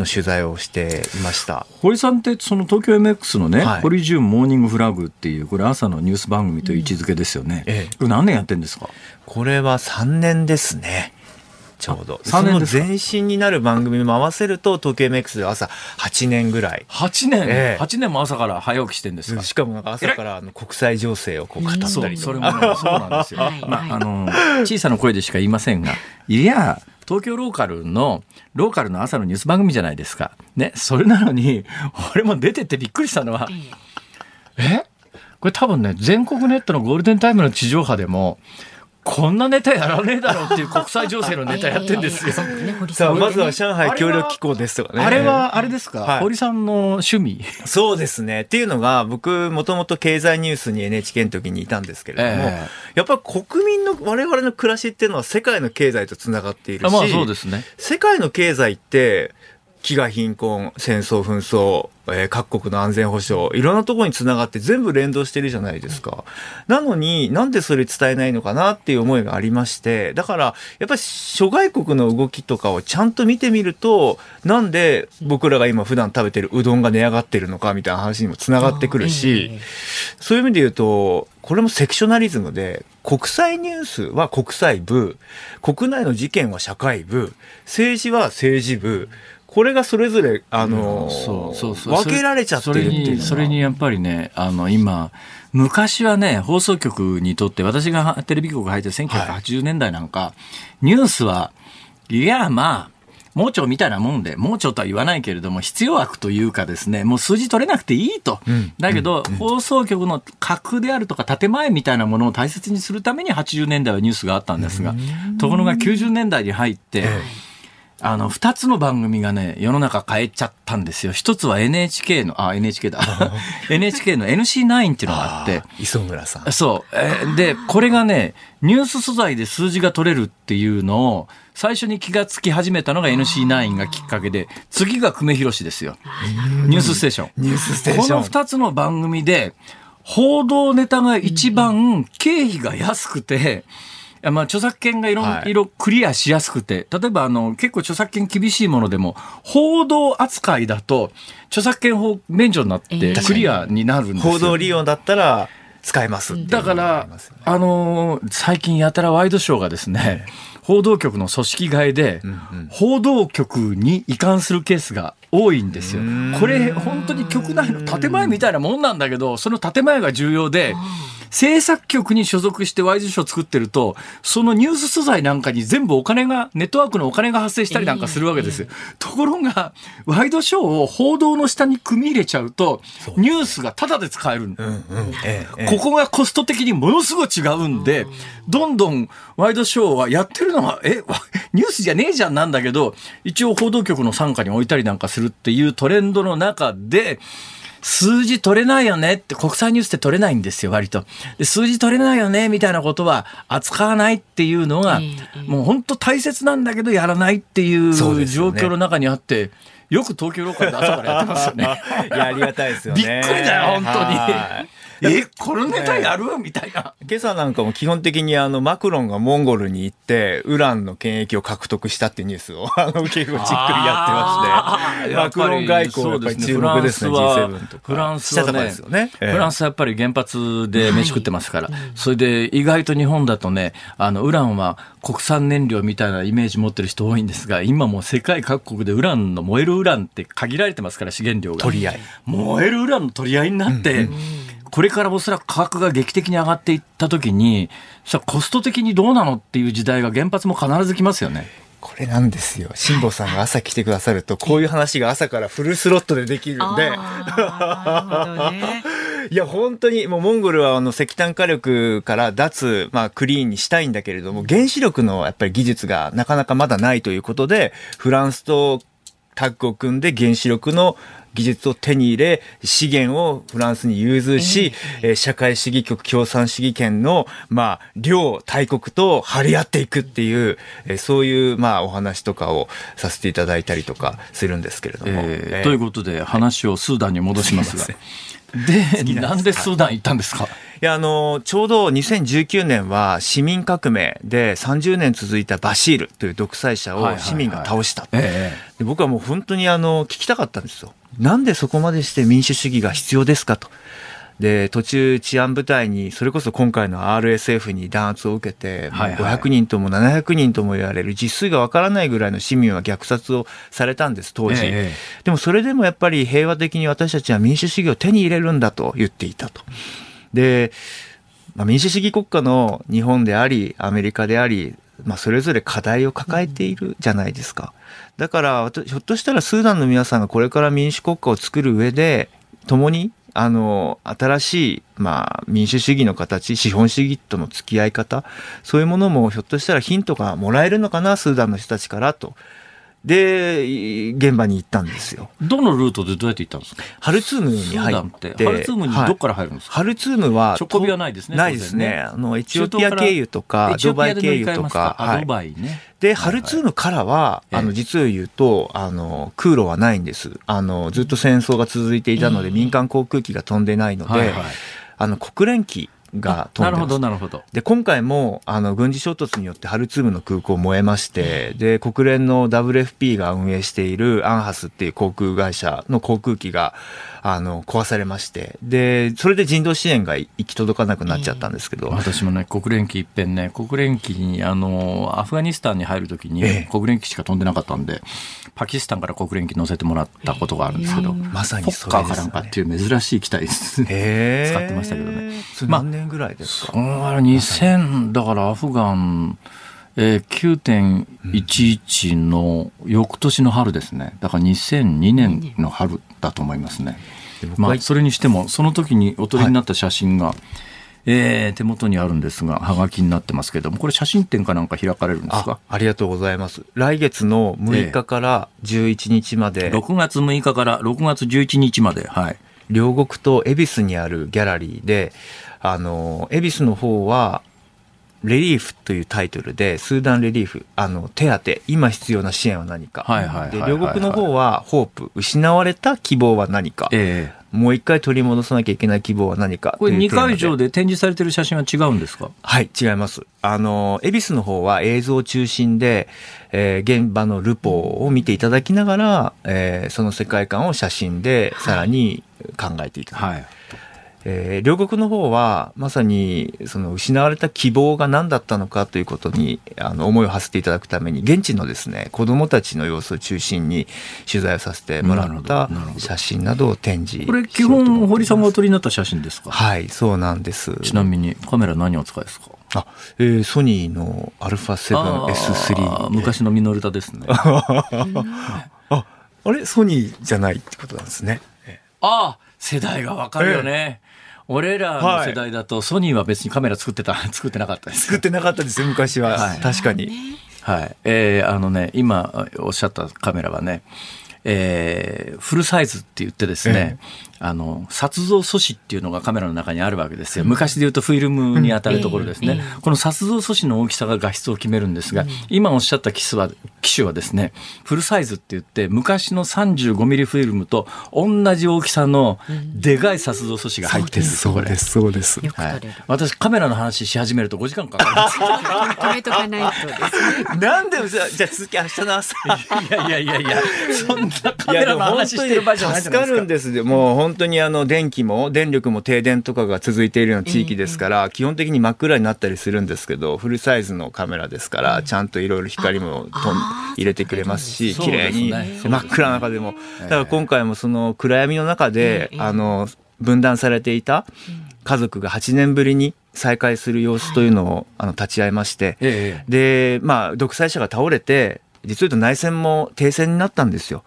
の取材をしていました。堀さんって、その東京 MX のね、はい、堀ジュンモーニングフラグっていう、これ朝のニュース番組という位置づけですよね。うん、ええ、これ何年やってんですか？これは3年ですね。ちょうど。その前身になる番組も合わせると、東京 MX で朝8年ぐらい。8年、ええ、?8 年も朝から早起きしてんですか？しかもなんか朝からあの国際情勢をこう語ったりとか。それも、ね、そうなんですよ。まあ、あの、小さな声でしか言いませんが、いや、東京ローカルの、ローカルの朝のニュース番組じゃないですか。ね、それなのに、俺も出てってびっくりしたのは、えこれ多分ね、全国ネットのゴールデンタイムの地上波でも、こんなネタやらねえだろうっていう 国際情勢のネタやってんですよ。さあ、まずは上海協力機構ですとかね。あれは、あれですか、はい、堀さんの趣味？そうですね。っていうのが、僕、もともと経済ニュースに NHK の時にいたんですけれども、えー、やっぱり国民の、我々の暮らしっていうのは世界の経済とつながっているし、まあそうですね。世界の経済って、飢餓貧困、戦争紛争、えー、各国の安全保障、いろんなところにつながって全部連動してるじゃないですか。なのになんでそれ伝えないのかなっていう思いがありまして、だからやっぱり諸外国の動きとかをちゃんと見てみると、なんで僕らが今普段食べてるうどんが値上がってるのかみたいな話にもつながってくるし、そういう意味で言うと、これもセクショナリズムで、国際ニュースは国際部、国内の事件は社会部、政治は政治部、これがそれぞれ、あの、そうそうそう。分けられちゃってるっていうそれにやっぱりね、あの、今、昔はね、放送局にとって、私がテレビ局入って1980年代なんか、はい、ニュースは、いや、まあ、盲腸みたいなもんで、盲腸とは言わないけれども、必要悪というかですね、もう数字取れなくていいと。うん、だけど、うん、放送局の格であるとか建前みたいなものを大切にするために80年代はニュースがあったんですが、ところが90年代に入って、ええあの、二つの番組がね、世の中変えちゃったんですよ。一つは NHK の、あ、NHK だ。NHK の NC9 っていうのがあって。磯村さん。そう。えー、で、これがね、ニュース素材で数字が取れるっていうのを、最初に気がつき始めたのが NC9 がきっかけで、次が久米宏ですよ。ニュースステーション。ニュースステーション。この二つの番組で、報道ネタが一番経費が安くて、まあ、著作権がいろい。ろクリアしやすくて、例えばあの結構著作権厳しいものでも、報道扱いだと著作権法免除になってクリアになるんですよ、報道利用だったら使えますだから、あの最近やたらワイドショーがですね、報道局の組織替えで、報道局に移管するケースが多いんですよ。これ本当に局内の建前みたいなもんなんだけど、その建前が重要で、制作局に所属してワイドショーを作ってると、そのニュース素材なんかに全部お金が、ネットワークのお金が発生したりなんかするわけです。よ。ところが、ワイドショーを報道の下に組み入れちゃうと、ニュースがタダで使えるここがコスト的にものすごい違うんで、どんどんワイドショーはやってるのは、え、わニュースじゃねえじゃんなんだけど、一応報道局の傘下に置いたりなんかするっていうトレンドの中で、数字取れないよねって、国際ニュースって取れないんですよ、割と。で数字取れないよね、みたいなことは扱わないっていうのが、もう本当大切なんだけど、やらないっていう状況の中にあって、よく東京ローカルで朝からやってますよね。いや、ありがたいですよね。びっくりだよ、本当はいに。え、このネタやる？みたいな。今朝なんかも基本的にあの、マクロンがモンゴルに行って、ウランの権益を獲得したっていうニュースを、あの、結構じっくりやってまして、マクロン外交やっぱり注目ですね、G7 とか。フランスはねね。フランスはやっぱり原発で飯食ってますから、それで意外と日本だとね、あの、ウランは国産燃料みたいなイメージ持ってる人多いんですが、今もう世界各国でウランの燃えるウランって限られてますから、資源量が。取り合い。燃えるウランの取り合いになって、これからおそらく価格が劇的に上がっていったときに、さコスト的にどうなのっていう時代が原発も必ず来ますよね。これなんですよ。辛坊さんが朝来てくださると、こういう話が朝からフルスロットでできるんで。いや、本当に、もうモンゴルはあの石炭火力から脱、まあクリーンにしたいんだけれども、原子力のやっぱり技術がなかなかまだないということで、フランスとタッグを組んで原子力の技術を手に入れ、資源をフランスに融通し、えー社会主義国共産主義圏の、まあ、両大国と張り合っていくっていう、えーそういう、まあ、お話とかをさせていただいたりとかするんですけれども。えーえーということで話をスーダンに戻しますが。すいで、なんでスーダン行ったんですか？いや、あの、ちょうど2019年は市民革命で30年続いたバシールという独裁者を市民が倒した。えで僕はもう本当にあの、聞きたかったんですよ。なんでそこまでして民主主義が必要ですかと。で、途中治安部隊に、それこそ今回の RSF に弾圧を受けて、もうはいはい500人とも700人とも言われる実数がわからないぐらいの市民は虐殺をされたんです、当時。ええでもそれでもやっぱり平和的に私たちは民主主義を手に入れるんだと言っていたと。で、まあ、民主主義国家の日本であり、アメリカであり、まあ、それぞれ課題を抱えているじゃないですか。だから、ひょっとしたらスーダンの皆さんがこれから民主国家を作る上で、共に、あの、新しい、まあ、民主主義の形、資本主義との付き合い方、そういうものもひょっとしたらヒントがもらえるのかな、スーダンの人たちからと。で、い現場に行ったんですよ。どのルートでどうやって行ったんですか？ハルツームに入って、て。ハルツームにどっから入るんですか、ハルツームは、直行便はないですねないですね。あの、エチオピア経由とか、ドバイ経由とか、あドバイね。で、ハルツームからは、ええあの、実を言うと、あの、空路はないんです。あの、ずっと戦争が続いていたので、民間航空機が飛んでないので、はいはいあの、国連機が飛んでます。なるほど、なるほど。で、今回も、あの、軍事衝突によってハルツームの空港燃えまして、で、国連の WFP が運営しているアンハスっていう航空会社の航空機が、あの、壊されまして、で、それで人道支援が行き届かなくなっちゃったんですけど、私もね、国連機一遍ね、国連機に、あの、アフガニスタンに入るときに、ええ。国連機しか飛んでなかったんで、パキスタンから国連機乗せてもらったことがあるんですけど、まさにそれです、ッカーかなね。んかっていう珍しい機体です。へー使ってましたけどね。何年ぐらいですか、そのあれ2000、だからアフガン、えー、9.11の翌年の春ですね。だから2002年の春だと思いますね。まあ、それにしても、その時にお撮りになった写真が、えー手元にあるんですが、はがきになってますけども、これ写真展かなんか開かれるんですあか？ありがとうございます。来月の6日から11日まで、6月6日から6月11日まで、はい。両国と恵比寿にあるギャラリーで、あの、恵比寿の方は、レリーフというタイトルで、スーダンレリーフ、あの、手当、今必要な支援は何か。はいはいはいはいで、両国の方は、ホープ、失われた希望は何か。ええもう一回取り戻さなきゃいけない希望は何か。これ2というテーマで会場で展示されてる写真は違うんですか？はい、違います。あの、恵比寿の方は映像中心で、えー現場のルポを見ていただきながら、えーその世界観を写真でさらに考えていただく。はい。えー両国の方はまさにその失われた希望が何だったのかということにあの思いを馳せていただくために現地のですね子どもたちの様子を中心に取材をさせてもらった写真などを展示これ基本、堀さんがお撮りになった写真ですか？はいそうなんです。ちなみにカメラ何をお使いですか？あ、えーソニーの α7S3 あー昔のミノルタですね。ああれ？ソニーじゃないってことなんですね。ああ、世代がわかるよね。俺らの世代だと、ソニーは別にカメラ作ってた、作ってなかったです。作ってなかったですよ昔は、はい。確かに。はい。えーあのね、今おっしゃったカメラはね、えーフルサイズって言ってですね、あの、撮像素子っていうのがカメラの中にあるわけですよ。昔で言うとフィルムに当たるところですね。この撮像素子の大きさが画質を決めるんですが、今おっしゃった機種は、機種はですね、フルサイズって言って、昔の35ミリフィルムと同じ大きさのでかい撮像素子が入ってるんです。そうですはい私カメラの話し始めると5時間かかるんですよ止めとかないとですね。なんでじゃ続き明日の朝いやいやいやいや、そんなカメラの話してる場合じゃないじゃ助かないですか。るんですよ。もう本当にあの電気も電力も停電とかが続いているような地域ですから、基本的に真っ暗になったりするんですけど、フルサイズのカメラですから、ちゃんといろいろ光もとん入れてくれますし、綺麗に真っ暗な中でも。だから今回もその暗闇の中で、あの、分断されていた家族が8年ぶりに再会する様子というのをあの立ち会いまして、ええ。で、まあ、独裁者が倒れて、実を言うと内戦も停戦になったんですよ。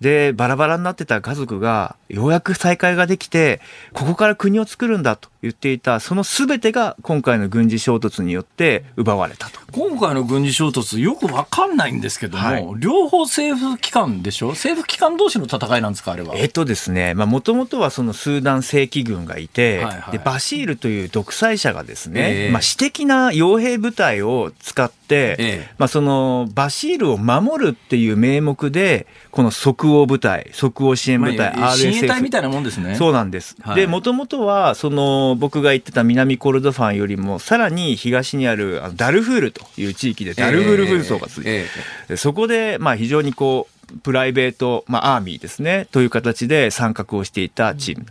で、バラバラになってた家族が、ようやく再会ができて、ここから国を作るんだと。言っていた、その全てが今回の軍事衝突によって奪われたと。今回の軍事衝突よくわかんないんですけども、はい両方政府機関でしょ？政府機関同士の戦いなんですかあれは？えっとですね、まあ、もともとはそのスーダン正規軍がいて、はいはいで、バシールという独裁者がですね、ええまあ、私的な傭兵部隊を使って、ええまあ、その、バシールを守るっていう名目で、この即応部隊、即応支援部隊、まあ親衛隊 RSF みたいなもんですね。そうなんです。はいで、もともとは、その、僕が言ってた南コルドファンよりも、さらに東にあるあのダルフールという地域で、ダルフール紛争が続いて、ええ。でそこで、まあ、非常にこう、プライベート、まあ、アーミーですね、という形で参画をしていたチーム。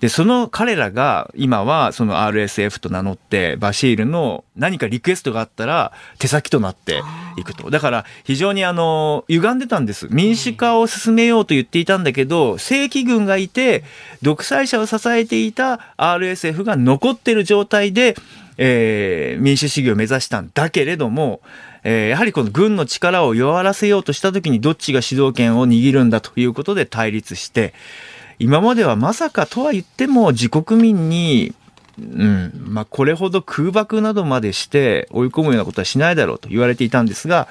で、その彼らが、今は、その RSF と名乗って、バシールの何かリクエストがあったら、手先となっていくと。だから、非常にあの、歪んでたんです。民主化を進めようと言っていたんだけど、正規軍がいて、独裁者を支えていた RSF が残ってる状態で、えー民主主義を目指したんだけれども、えーやはりこの軍の力を弱らせようとしたときにどっちが主導権を握るんだということで対立して、今まではまさかとは言っても自国民に、うん、まあこれほど空爆などまでして追い込むようなことはしないだろうと言われていたんですが、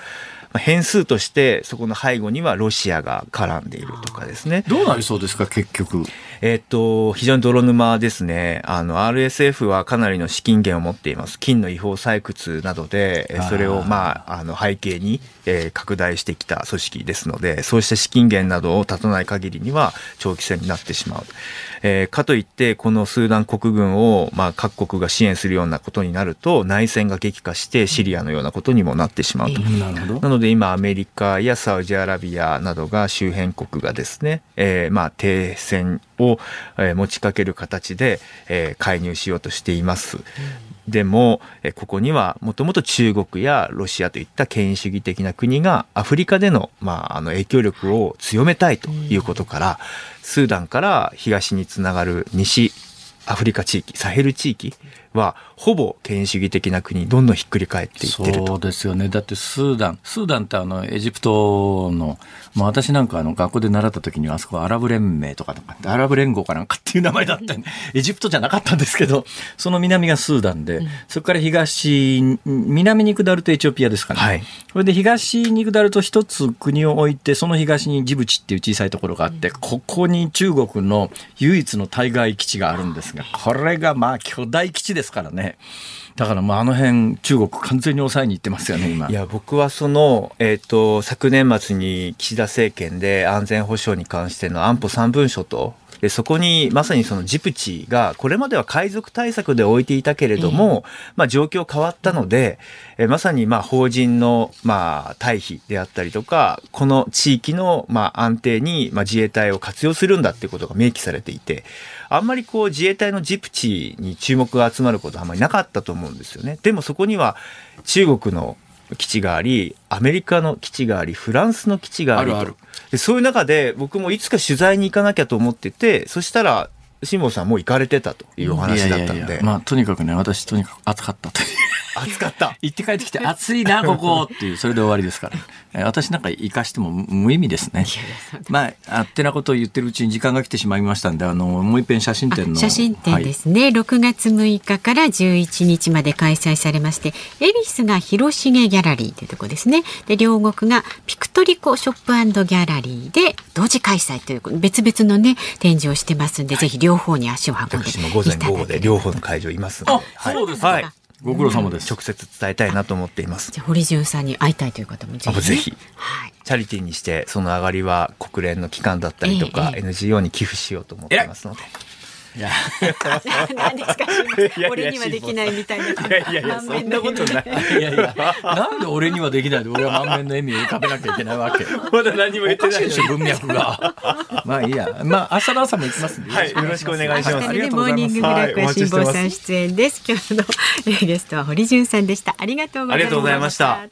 まあ変数としてそこの背後にはロシアが絡んでいるとかですね。どうなりそうですか結局。えっと、非常に泥沼ですね。あの、RSF はかなりの資金源を持っています。金の違法採掘などで、それを、まあ、あの、背景に、えー拡大してきた組織ですので、そうした資金源などを断たない限りには、長期戦になってしまう。えーかといって、このスーダン国軍を、まあ、各国が支援するようなことになると、内戦が激化して、シリアのようなことにもなってしまうと。なるほどな。ので今アメリカやサウジアラビアなどが周辺国がですね、えーまあ停戦を、えー持ちかける形で、えー介入しようとしています。でも、えーここにはもともと中国やロシアといった権威主義的な国がアフリカでの,、まあ、あの影響力を強めたいということから、スーダンから東につながる西アフリカ地域、サヘル地域は、ほぼ権威主義的な国にどんどんひっくり返っていってると。そうですよね。だってスーダン、スーダンってあのエジプトの、まあ私なんかあの学校で習った時にはあそこアラブ連盟とかとかアラブ連合かなんかっていう名前だったんで エジプトじゃなかったんですけど、その南がスーダンで、そこから東、南に下るとエチオピアですかね。はいそれで東に下ると一つ国を置いて、その東にジブチっていう小さいところがあって、ここに中国の唯一の対外基地があるんですが、これがまあ巨大基地ですからね。だからまああの辺中国完全に抑えに行ってますよね、今。いや僕はその、えっと昨年末に岸田政権で安全保障に関しての安保三文書とでそこにまさにそのジプチがこれまでは海賊対策で置いていたけれども、まあ、状況変わったので、えまさにまあ法人のまあ退避であったりとかこの地域のまあ安定にまあ自衛隊を活用するんだっていうことが明記されていてあんまりこう自衛隊のジプチに注目が集まることはあんまりなかったと思うんですよね。でもそこには中国の基地があり、アメリカの基地があり、フランスの基地がありとあるあるでそういう中で僕もいつか取材に行かなきゃと思ってて、そしたら、辛坊さんもう行かれてたというお話だったので。いやいやいやまあ、とにかくね、私とにかく暑かったという。暑かった。行って帰ってきて暑いな、ここっていう、それで終わりですから。え私なんか行かしても無意味ですね。まあ、あってなことを言ってるうちに時間が来てしまいましたんで、あの、もう一遍写真展の。写真展ですね、6月6日から11日まで開催されまして恵比寿が広重ギャラリーというところですねで両国がピクトリコショップギャラリーで同時開催という別々のね展示をしてますんで、ぜひ両方に足を運んでい私も午前午後で両方の会場いますので。あそうですかはい。ご苦労様です。直接伝えたいなと思っています。じゃあ堀潤さんに会いたいという方もぜひ、ね、あぜひはいチャリティーにして、その上がりは国連の機関だったりとか、ええ NGO に寄付しようと思っていますので。いや、何ですかいやいや俺にはできないみたいな。いやいやいや、そんなことない。いやいや、なんで俺にはできないで、俺は満面の笑みを浮かべなきゃいけないわけ。まだ何も言ってないでしょ、文脈が。まあいいや。まあ、明日の朝も行きますんで。はいよろしくお願いします明日のねありがとうございますモーニング。ブラックは辛坊さん出演です。今日のえーゲストは堀潤さんでした。ありがとうございました。あり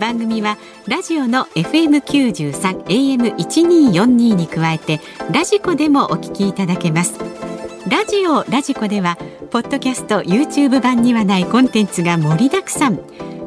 番組はラジオの FM93 AM1242 に加えてラジコでもお聞きいただけます。ラジオラジコではポッドキャスト YouTube 版にはないコンテンツが盛りだくさん。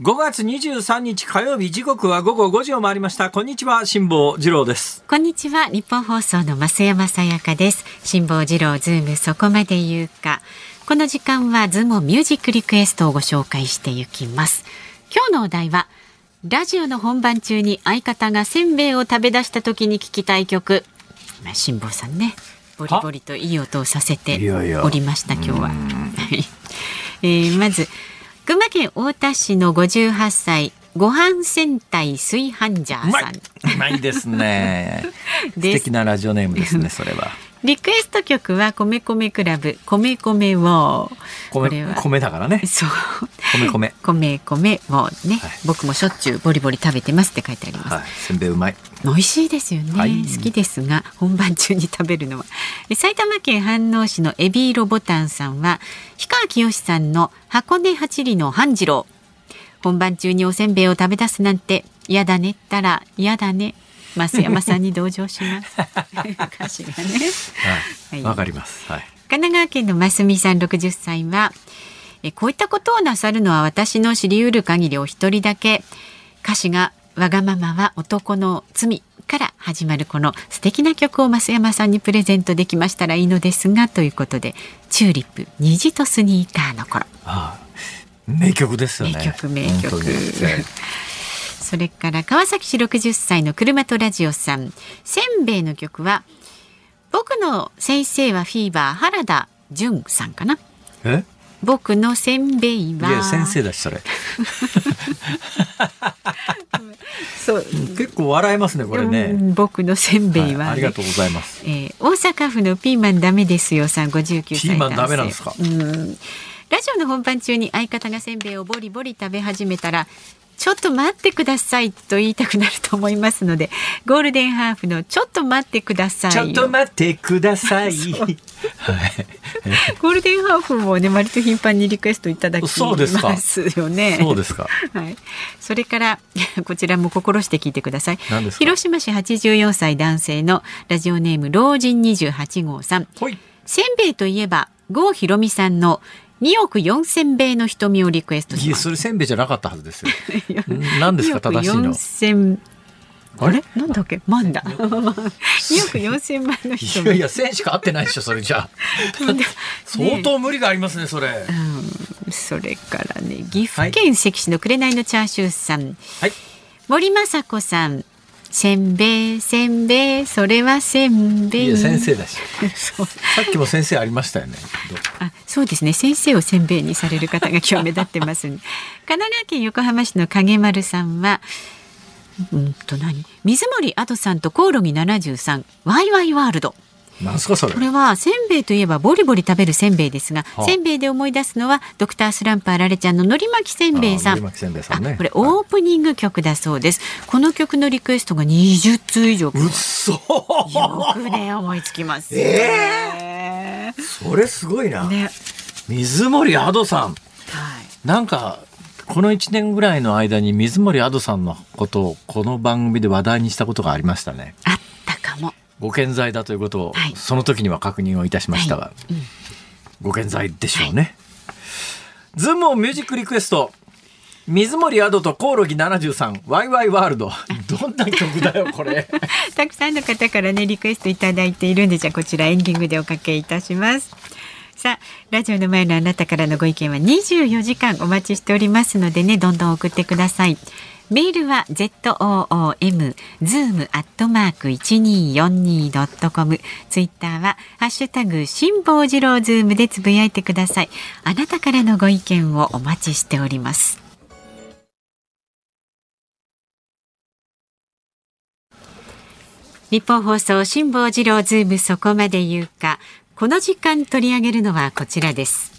5月23日火曜日時刻は午後5時を回りました。こんにちは、辛坊治郎です。こんにちは日本放送の増山さやかです。辛坊治郎ズームそこまで言うか。この時間はズームミュージックリクエストをご紹介していきます。今日のお題はラジオの本番中に相方がせんべいを食べ出した時に聞きたい曲。まあ辛坊さんねボリボリといい音をさせておりました今日は。はい えーまず群馬県太田市の58歳ご飯戦隊炊飯ジャーさんうまいですね。素敵なラジオネームですね、それは。リクエスト曲は米米クラブ米米をこれ米、は米だからね。そう。米米。米米をね、はい。僕もしょっちゅうボリボリ食べてますって書いてあります、はい、せんべいうまい。美味しいですよね、はい。好きですが本番中に食べるのは。え埼玉県飯能市のエビーロボタンさんは氷川きよしさんの箱根八里の半次郎。本番中におせんべいを食べ出すなんて嫌だねったら嫌だね増山さんに同情します 歌詞がねはい。はいわかります。はい。神奈川県のますみさん60歳はえこういったことをなさるのは私の知り得る限りお一人だけ歌詞がわがままは男の罪から始まるこの素敵な曲を増山さんにプレゼントできましたらいいのですがということでチューリップ虹とスニーカーの頃ああ名曲ですよね。名曲名曲それから川崎市60歳の車とラジオさん。せんべいの曲は僕の先生はフィーバー原田純さんかな。え？僕のせんべいはいや、先生だし、それ。そう。結構笑えますね、これうね。ん僕のせんべいは、ね。はいありがとうございます。えー大阪府のピーマンダメですよさん59歳ピーマンダメなんですか？うん。ラジオの本番中に相方がせんべいをボリボリ食べ始めたらちょっと待ってくださいと言いたくなると思いますので、ゴールデンハーフのちょっと待ってください。ちょっと待ってください。はい。ゴールデンハーフもね、割と頻繁にリクエストいただきますよね。そうですか。はい。それから、こちらも心して聞いてください。広島市84歳男性のラジオネーム、老人28号さん。せんべいといえば、郷ひろみさんの2億4千米の瞳をリクエストします。それせんべいじゃなかったはずですよ。何ですか、正しいの？4あれ？なんだっけ？万だ。2億4千万の人。いやいや、千しか合ってないでしょ、それじゃ相当無理がありますね、それ。うん、それからね、岐阜県関市の紅のチャーシューさん。はい。森雅子さん。せんべいせんべいそれはせんべい。いや先生だし。さっきも先生ありましたよね。あそうですね先生をせんべいにされる方が今日目立ってます、神奈川県横浜市の影丸さんは。うんと何？水森アドさんとコオロギ73ワイワイワールドなんすかそれ？これはせんべいといえばボリボリ食べるせんべいですが、はあ、せんべいで思い出すのはドクタースランプあられちゃんののり巻きせんべいさん、ね、これオープニング曲だそうです、はい、この曲のリクエストが20通以上うそよくね思いつきます。えー、それすごいな、ね、水森アドさん、はい、なんかこの1年ぐらいの間に水森亜土さんのことをこの番組で話題にしたことがありましたね。あ。ご健在だということを、はい、その時には確認をいたしましたが、はい。うん、ご健在でしょうね。はい、ズームをミュージックリクエスト。水森亜土とこおろぎ73ワイワイワールド。どんな曲だよこれ。たくさんの方からねリクエストいただいているんでじゃあこちらエンディングでおかけいたします。さあラジオの前のあなたからのご意見は24時間お待ちしておりますのでねどんどん送ってくださいメールは z o o m zoom アットマーク一二四二ドットコム。ツイッターはハッシュタグ辛坊治郎ズームでつぶやいてください。あなたからのご意見をお待ちしております。日本放送辛坊治郎ズームそこまで言うか。この時間取り上げるのはこちらです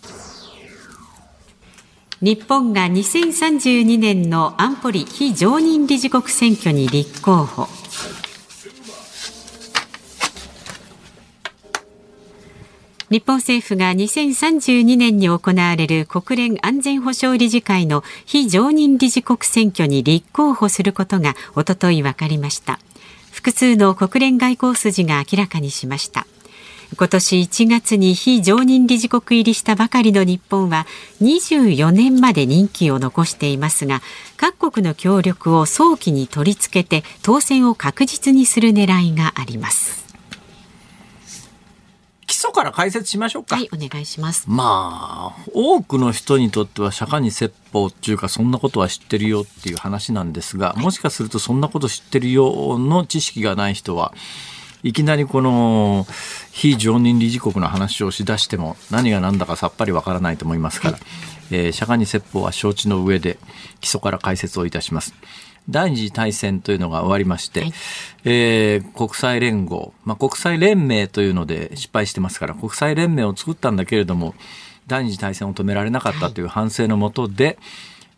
日本が2032年の安保理非常任理事国選挙に立候補。日本政府が2032年に行われる国連安全保障理事会の非常任理事国選挙に立候補することがおととい分かりました。複数の国連外交筋が明らかにしました。今年1月に非常任理事国入りしたばかりの日本は24年まで任期を残していますが各国の協力を早期に取り付けて当選を確実にする狙いがあります基礎から解説しましょうか。はい、お願いします。まあ、多くの人にとっては釈迦に説法っていうか、そんなことは知ってるよっていう話なんですが、もしかするとそんなこと知ってるよの知識がない人は、いきなりこの非常任理事国の話をしだしても何が何だかさっぱりわからないと思いますから、えー、釈迦に説法は承知の上で基礎から解説をいたします。第二次大戦というのが終わりまして、はい、えー、国際連合、まあ、国際連盟というので失敗してますから国際連盟を作ったんだけれども第二次大戦を止められなかったという反省のもとで、はい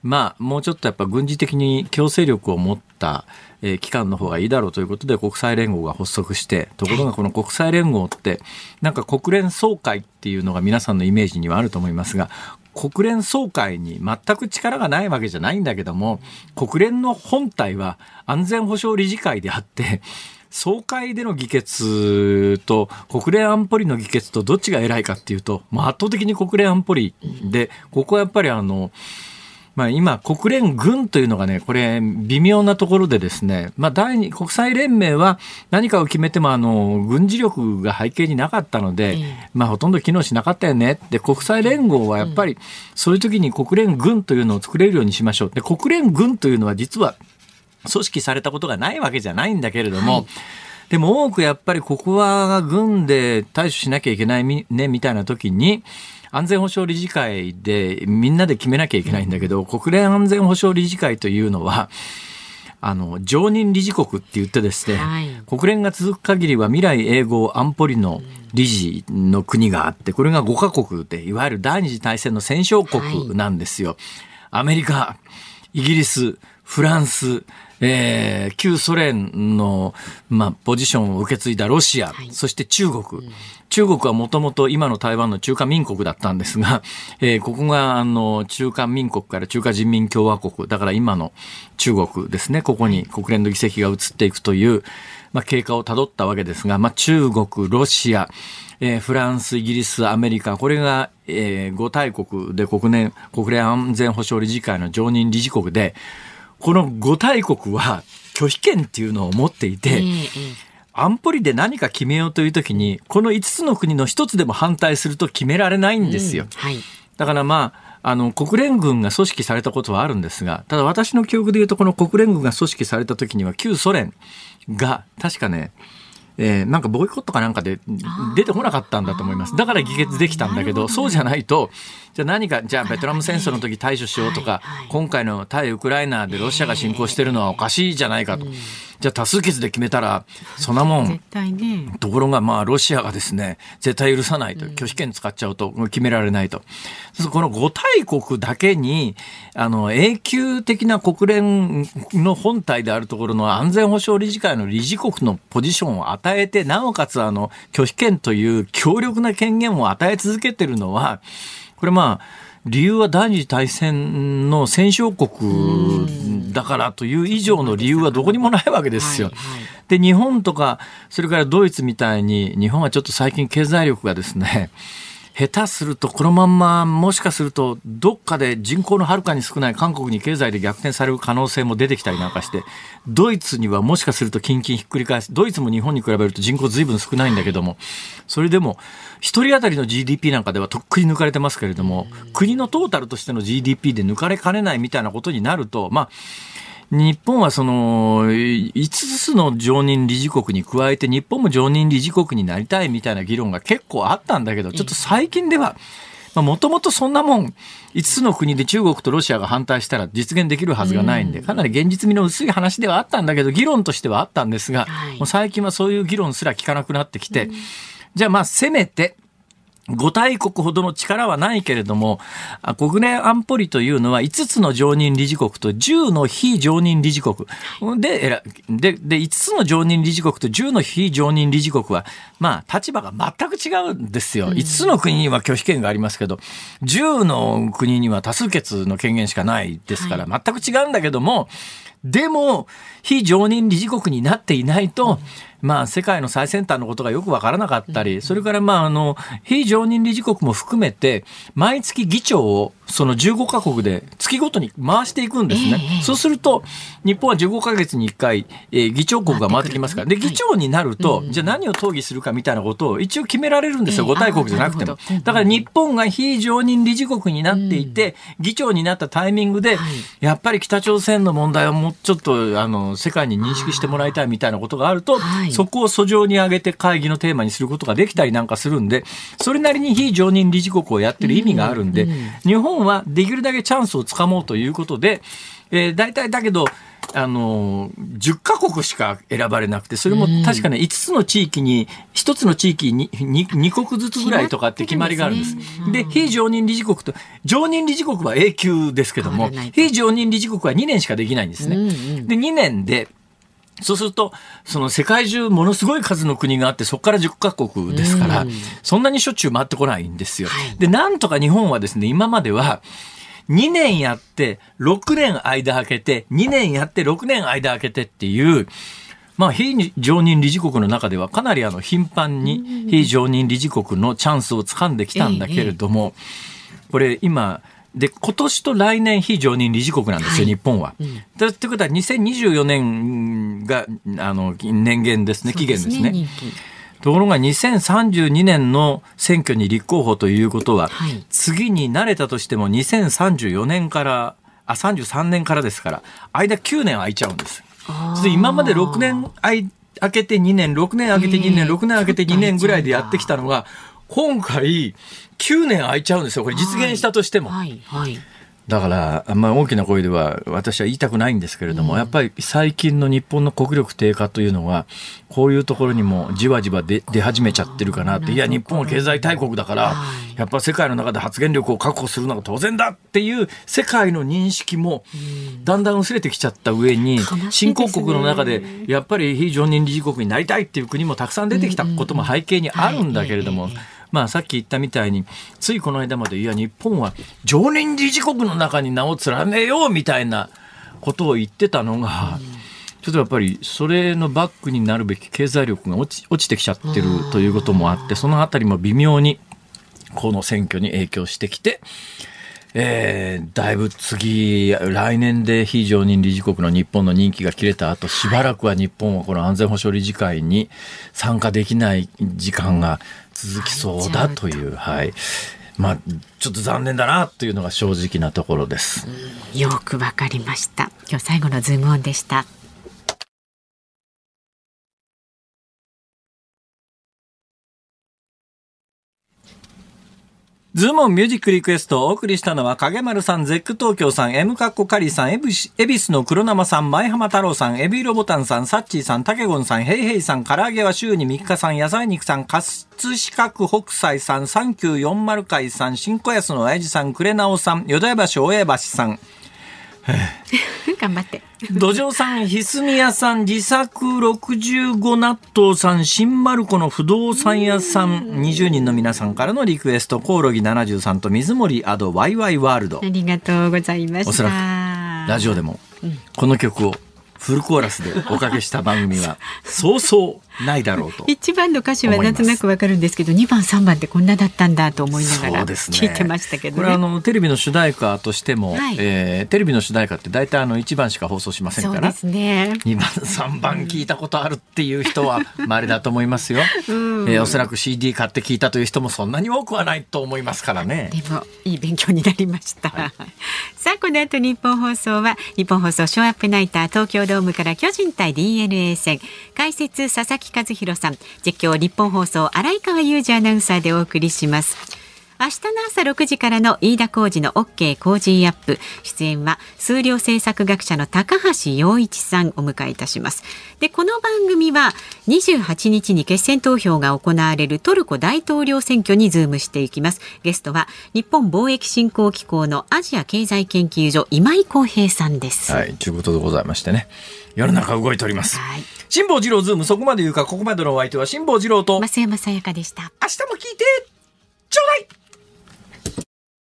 まあ、もうちょっとやっぱ軍事的に強制力を持った、えー、機関の方がいいだろうということで国際連合が発足して、ところがこの国際連合って、なんか国連総会っていうのが皆さんのイメージにはあると思いますが、国連総会に全く力がないわけじゃないんだけども、国連の本体は安全保障理事会であって、総会での議決と国連安保理の議決とどっちが偉いかっていうと、まあ、圧倒的に国連安保理で、ここはやっぱりあの、まあ、今、国連軍というのがね、これ、微妙なところでですね、まあ、第二、国際連盟は何かを決めても、あの、軍事力が背景になかったので、まあ、ほとんど機能しなかったよね。で、国際連合はやっぱり、そういう時に国連軍というのを作れるようにしましょう。で、国連軍というのは実は、組織されたことがないわけじゃないんだけれども、はいでも多くやっぱりここは軍で対処しなきゃいけないね、みたいな時に、安全保障理事会でみんなで決めなきゃいけないんだけど、国連安全保障理事会というのは、あの、常任理事国って言ってですね、はい、国連が続く限りは未来永劫安保理の理事の国があって、これが5カ国で、いわゆる第二次大戦の戦勝国なんですよ。はい、アメリカ、イギリス、フランス、えー、旧ソ連の、まあ、ポジションを受け継いだロシア、はい、そして中国。うん、中国はもともと今の台湾の中華民国だったんですが、えー、ここが、あの、中華民国から中華人民共和国、だから今の中国ですね、ここに国連の議席が移っていくという、まあ、経過をたどったわけですが、まあ、中国、ロシア、えー、フランス、イギリス、アメリカ、これが、えー、5大国で国連、国連安全保障理事会の常任理事国で、この5大国は拒否権っていうのを持っていて、安保理で何か決めようというときに、この5つの国の1つでも反対すると決められないんですよ。うんはい、だからまあ、あの、国連軍が組織されたことはあるんですが、ただ私の記憶で言うと、この国連軍が組織された時には、旧ソ連が、確かね、えー、なんかボイコットかなんかで出てこなかったんだと思います。だから議決できたんだけど、どそうじゃないと、じゃあ何か、じゃあベトナム戦争の時対処しようとか、今回の対ウクライナでロシアが侵攻してるのはおかしいじゃないかと。じゃあ多数決で決めたら、そんなもん。絶対ね。ところがまあロシアがですね、絶対許さないと。拒否権使っちゃうと決められないと。この5大国だけに、あの、永久的な国連の本体であるところの安全保障理事会の理事国のポジションを与えて、なおかつあの、拒否権という強力な権限を与え続けてるのは、これまあ、理由は第二次大戦の戦勝国だからという以上の理由はどこにもないわけですよ。で、日本とか、それからドイツみたいに、日本はちょっと最近経済力がですね、下手するとこのまんまもしかするとどっかで人口のはるかに少ない韓国に経済で逆転される可能性も出てきたりなんかしてドイツにはもしかすると近々ひっくり返すドイツも日本に比べると人口ずいぶん少ないんだけどもそれでも1人当たりの GDP なんかではとっくに抜かれてますけれども国のトータルとしての GDP で抜かれかねないみたいなことになるとまあ日本はその5つの常任理事国に加えて日本も常任理事国になりたいみたいな議論が結構あったんだけどちょっと最近ではもともとそんなもん5つの国で中国とロシアが反対したら実現できるはずがないんでかなり現実味の薄い話ではあったんだけど議論としてはあったんですがもう最近はそういう議論すら聞かなくなってきてじゃあまあせめて5大国ほどの力はないけれども、国連安保理というのは5つの常任理事国と10の非常任理事国。で、で、で、5つの常任理事国と10の非常任理事国は、まあ、立場が全く違うんですよ。5つの国には拒否権がありますけど、10の国には多数決の権限しかないですから、全く違うんだけども、でも、非常任理事国になっていないと、まあ、世界の最先端のことがよくわからなかったり、それから、まあ、あの、非常任理事国も含めて、毎月議長をその15カ国で月ごとに回していくんですね。えー、そうすると、日本は15ヶ月に1回、えー、議長国が回ってきますから。で、議長になると、じゃあ何を討議するかみたいなことを一応決められるんですよ。5大国じゃなくても。だから日本が非常任理事国になっていて、議長になったタイミングで、やっぱり北朝鮮の問題はもうちょっと、あの、世界に認識してもらいたいみたいなことがあると、そこを訴状に上げて会議のテーマにすることができたりなんかするんで、それなりに非常任理事国をやってる意味があるんで、日本はできるだけチャンスをつかもうということで、えー、大体だけど、あの、10カ国しか選ばれなくて、それも確かね、5つの地域に、1つの地域に 2, 2国ずつぐらいとかって決まりがあるんです。で、非常任理事国と、常任理事国は永久ですけども、非常任理事国は2年しかできないんですね。で、2年で、そうすると、その世界中ものすごい数の国があって、そこから10カ国ですから、そんなにしょっちゅう回ってこないんですよ。で、なんとか日本はですね、今までは、2年やって、6年間空けて、2年やって6年間空けてっていう、まあ、非常任理事国の中ではかなりあの頻繁に非常任理事国のチャンスを掴んできたんだけれども、これ今、で、今年と来年非常任理事国なんですよ、はい、日本は。うん、ということは2024年が、あの、年限ですね、期限ですね。ところが2032年の選挙に立候補ということは、はい、次に慣れたとしても2034年から、あ、33年からですから、間9年空いちゃうんです。で今まで6年空けて2年、6年空けて2年、6年空けて2年ぐらいでやってきたのが、今回、9年空いちゃうんですよ。これ実現したとしても。はい、はい。だから、あんまり大きな声では私は言いたくないんですけれども、やっぱり最近の日本の国力低下というのは、こういうところにもじわじわ出出始めちゃってるかなって、いや、日本は経済大国だから、やっぱ世界の中で発言力を確保するのが当然だっていう世界の認識も、だんだん薄れてきちゃった上に、新興国の中で、やっぱり非常任理事国になりたいっていう国もたくさん出てきたことも背景にあるんだけれども、まあさっき言ったみたいに、ついこの間まで、いや、日本は常任理事国の中に名を連ねようみたいなことを言ってたのが、ちょっとやっぱりそれのバックになるべき経済力が落ち落ちてきちゃってるということもあって、そのあたりも微妙にこの選挙に影響してきて、えーだいぶ次、来年で非常任理事国の日本の任期が切れた後、しばらくは日本はこの安全保障理事会に参加できない時間が続きそうだという、はい。まあ、ちょっと残念だなというのが正直なところです。よくわかりました今日最後のズームオンでしたズームオンミュージックリクエストをお送りしたのは影丸さん、 Zepp東京さん、M カッコカリーさん、エビスの黒生さん、前浜太郎さん、エビロボタンさん、サッチーさん、タケゴンさん、ヘイヘイさん、唐揚げは週に3日さん、野菜肉さん、葛飾区北斎さん、サンキュー40回さん、新小安の親父さん、クレナオさん、淀屋橋大江橋さん、頑張って。土壌さん、ひすみ屋さん、自作65納豆さん、新丸子の不動産屋さん、20人の皆さんからのリクエスト、コオロギ73と水森アドワイワイワールド。あ。りがとうございました。おそらくラジオでも、この曲をフルコーラスでおかけした番組は、そうそうないだろうと。一番の歌詞はなんとなくわかるんですけど二番三番ってこんなだったんだと思いながら聞いてましたけどこれはあね。のテレビの主題歌としても、はい。えーテレビの主題歌って大体あの1番しか放送しませんから。そうですね。2番3番聞いたことあるっていう人は 稀だと思いますよ、えーおそらく CD 買って聞いたという人もそんなに多くはないと思いますからね。でもいい勉強になりました。さあこの後日本放送は日本放送ショーアップナイター東京ドームから巨人対 DNA 戦。解説佐々木和弘さん実況日本放送荒井川裕二アナウンサーでお送りします。明日の朝6時からの飯田浩二の OK 工事アップ。出演は数量政策学者の高橋洋一さんをお迎えいたします。でこの番組は28日に決選投票が行われるトルコ大統領選挙にズームしていきます。ゲストは日本貿易振興機構のアジア経済研究所今井光平さんです。はいということでございましてね。世の中動いております。はい。辛坊治郎ズームそこまで言うかここまでのお相手は辛坊治郎と増山さやかでした。日も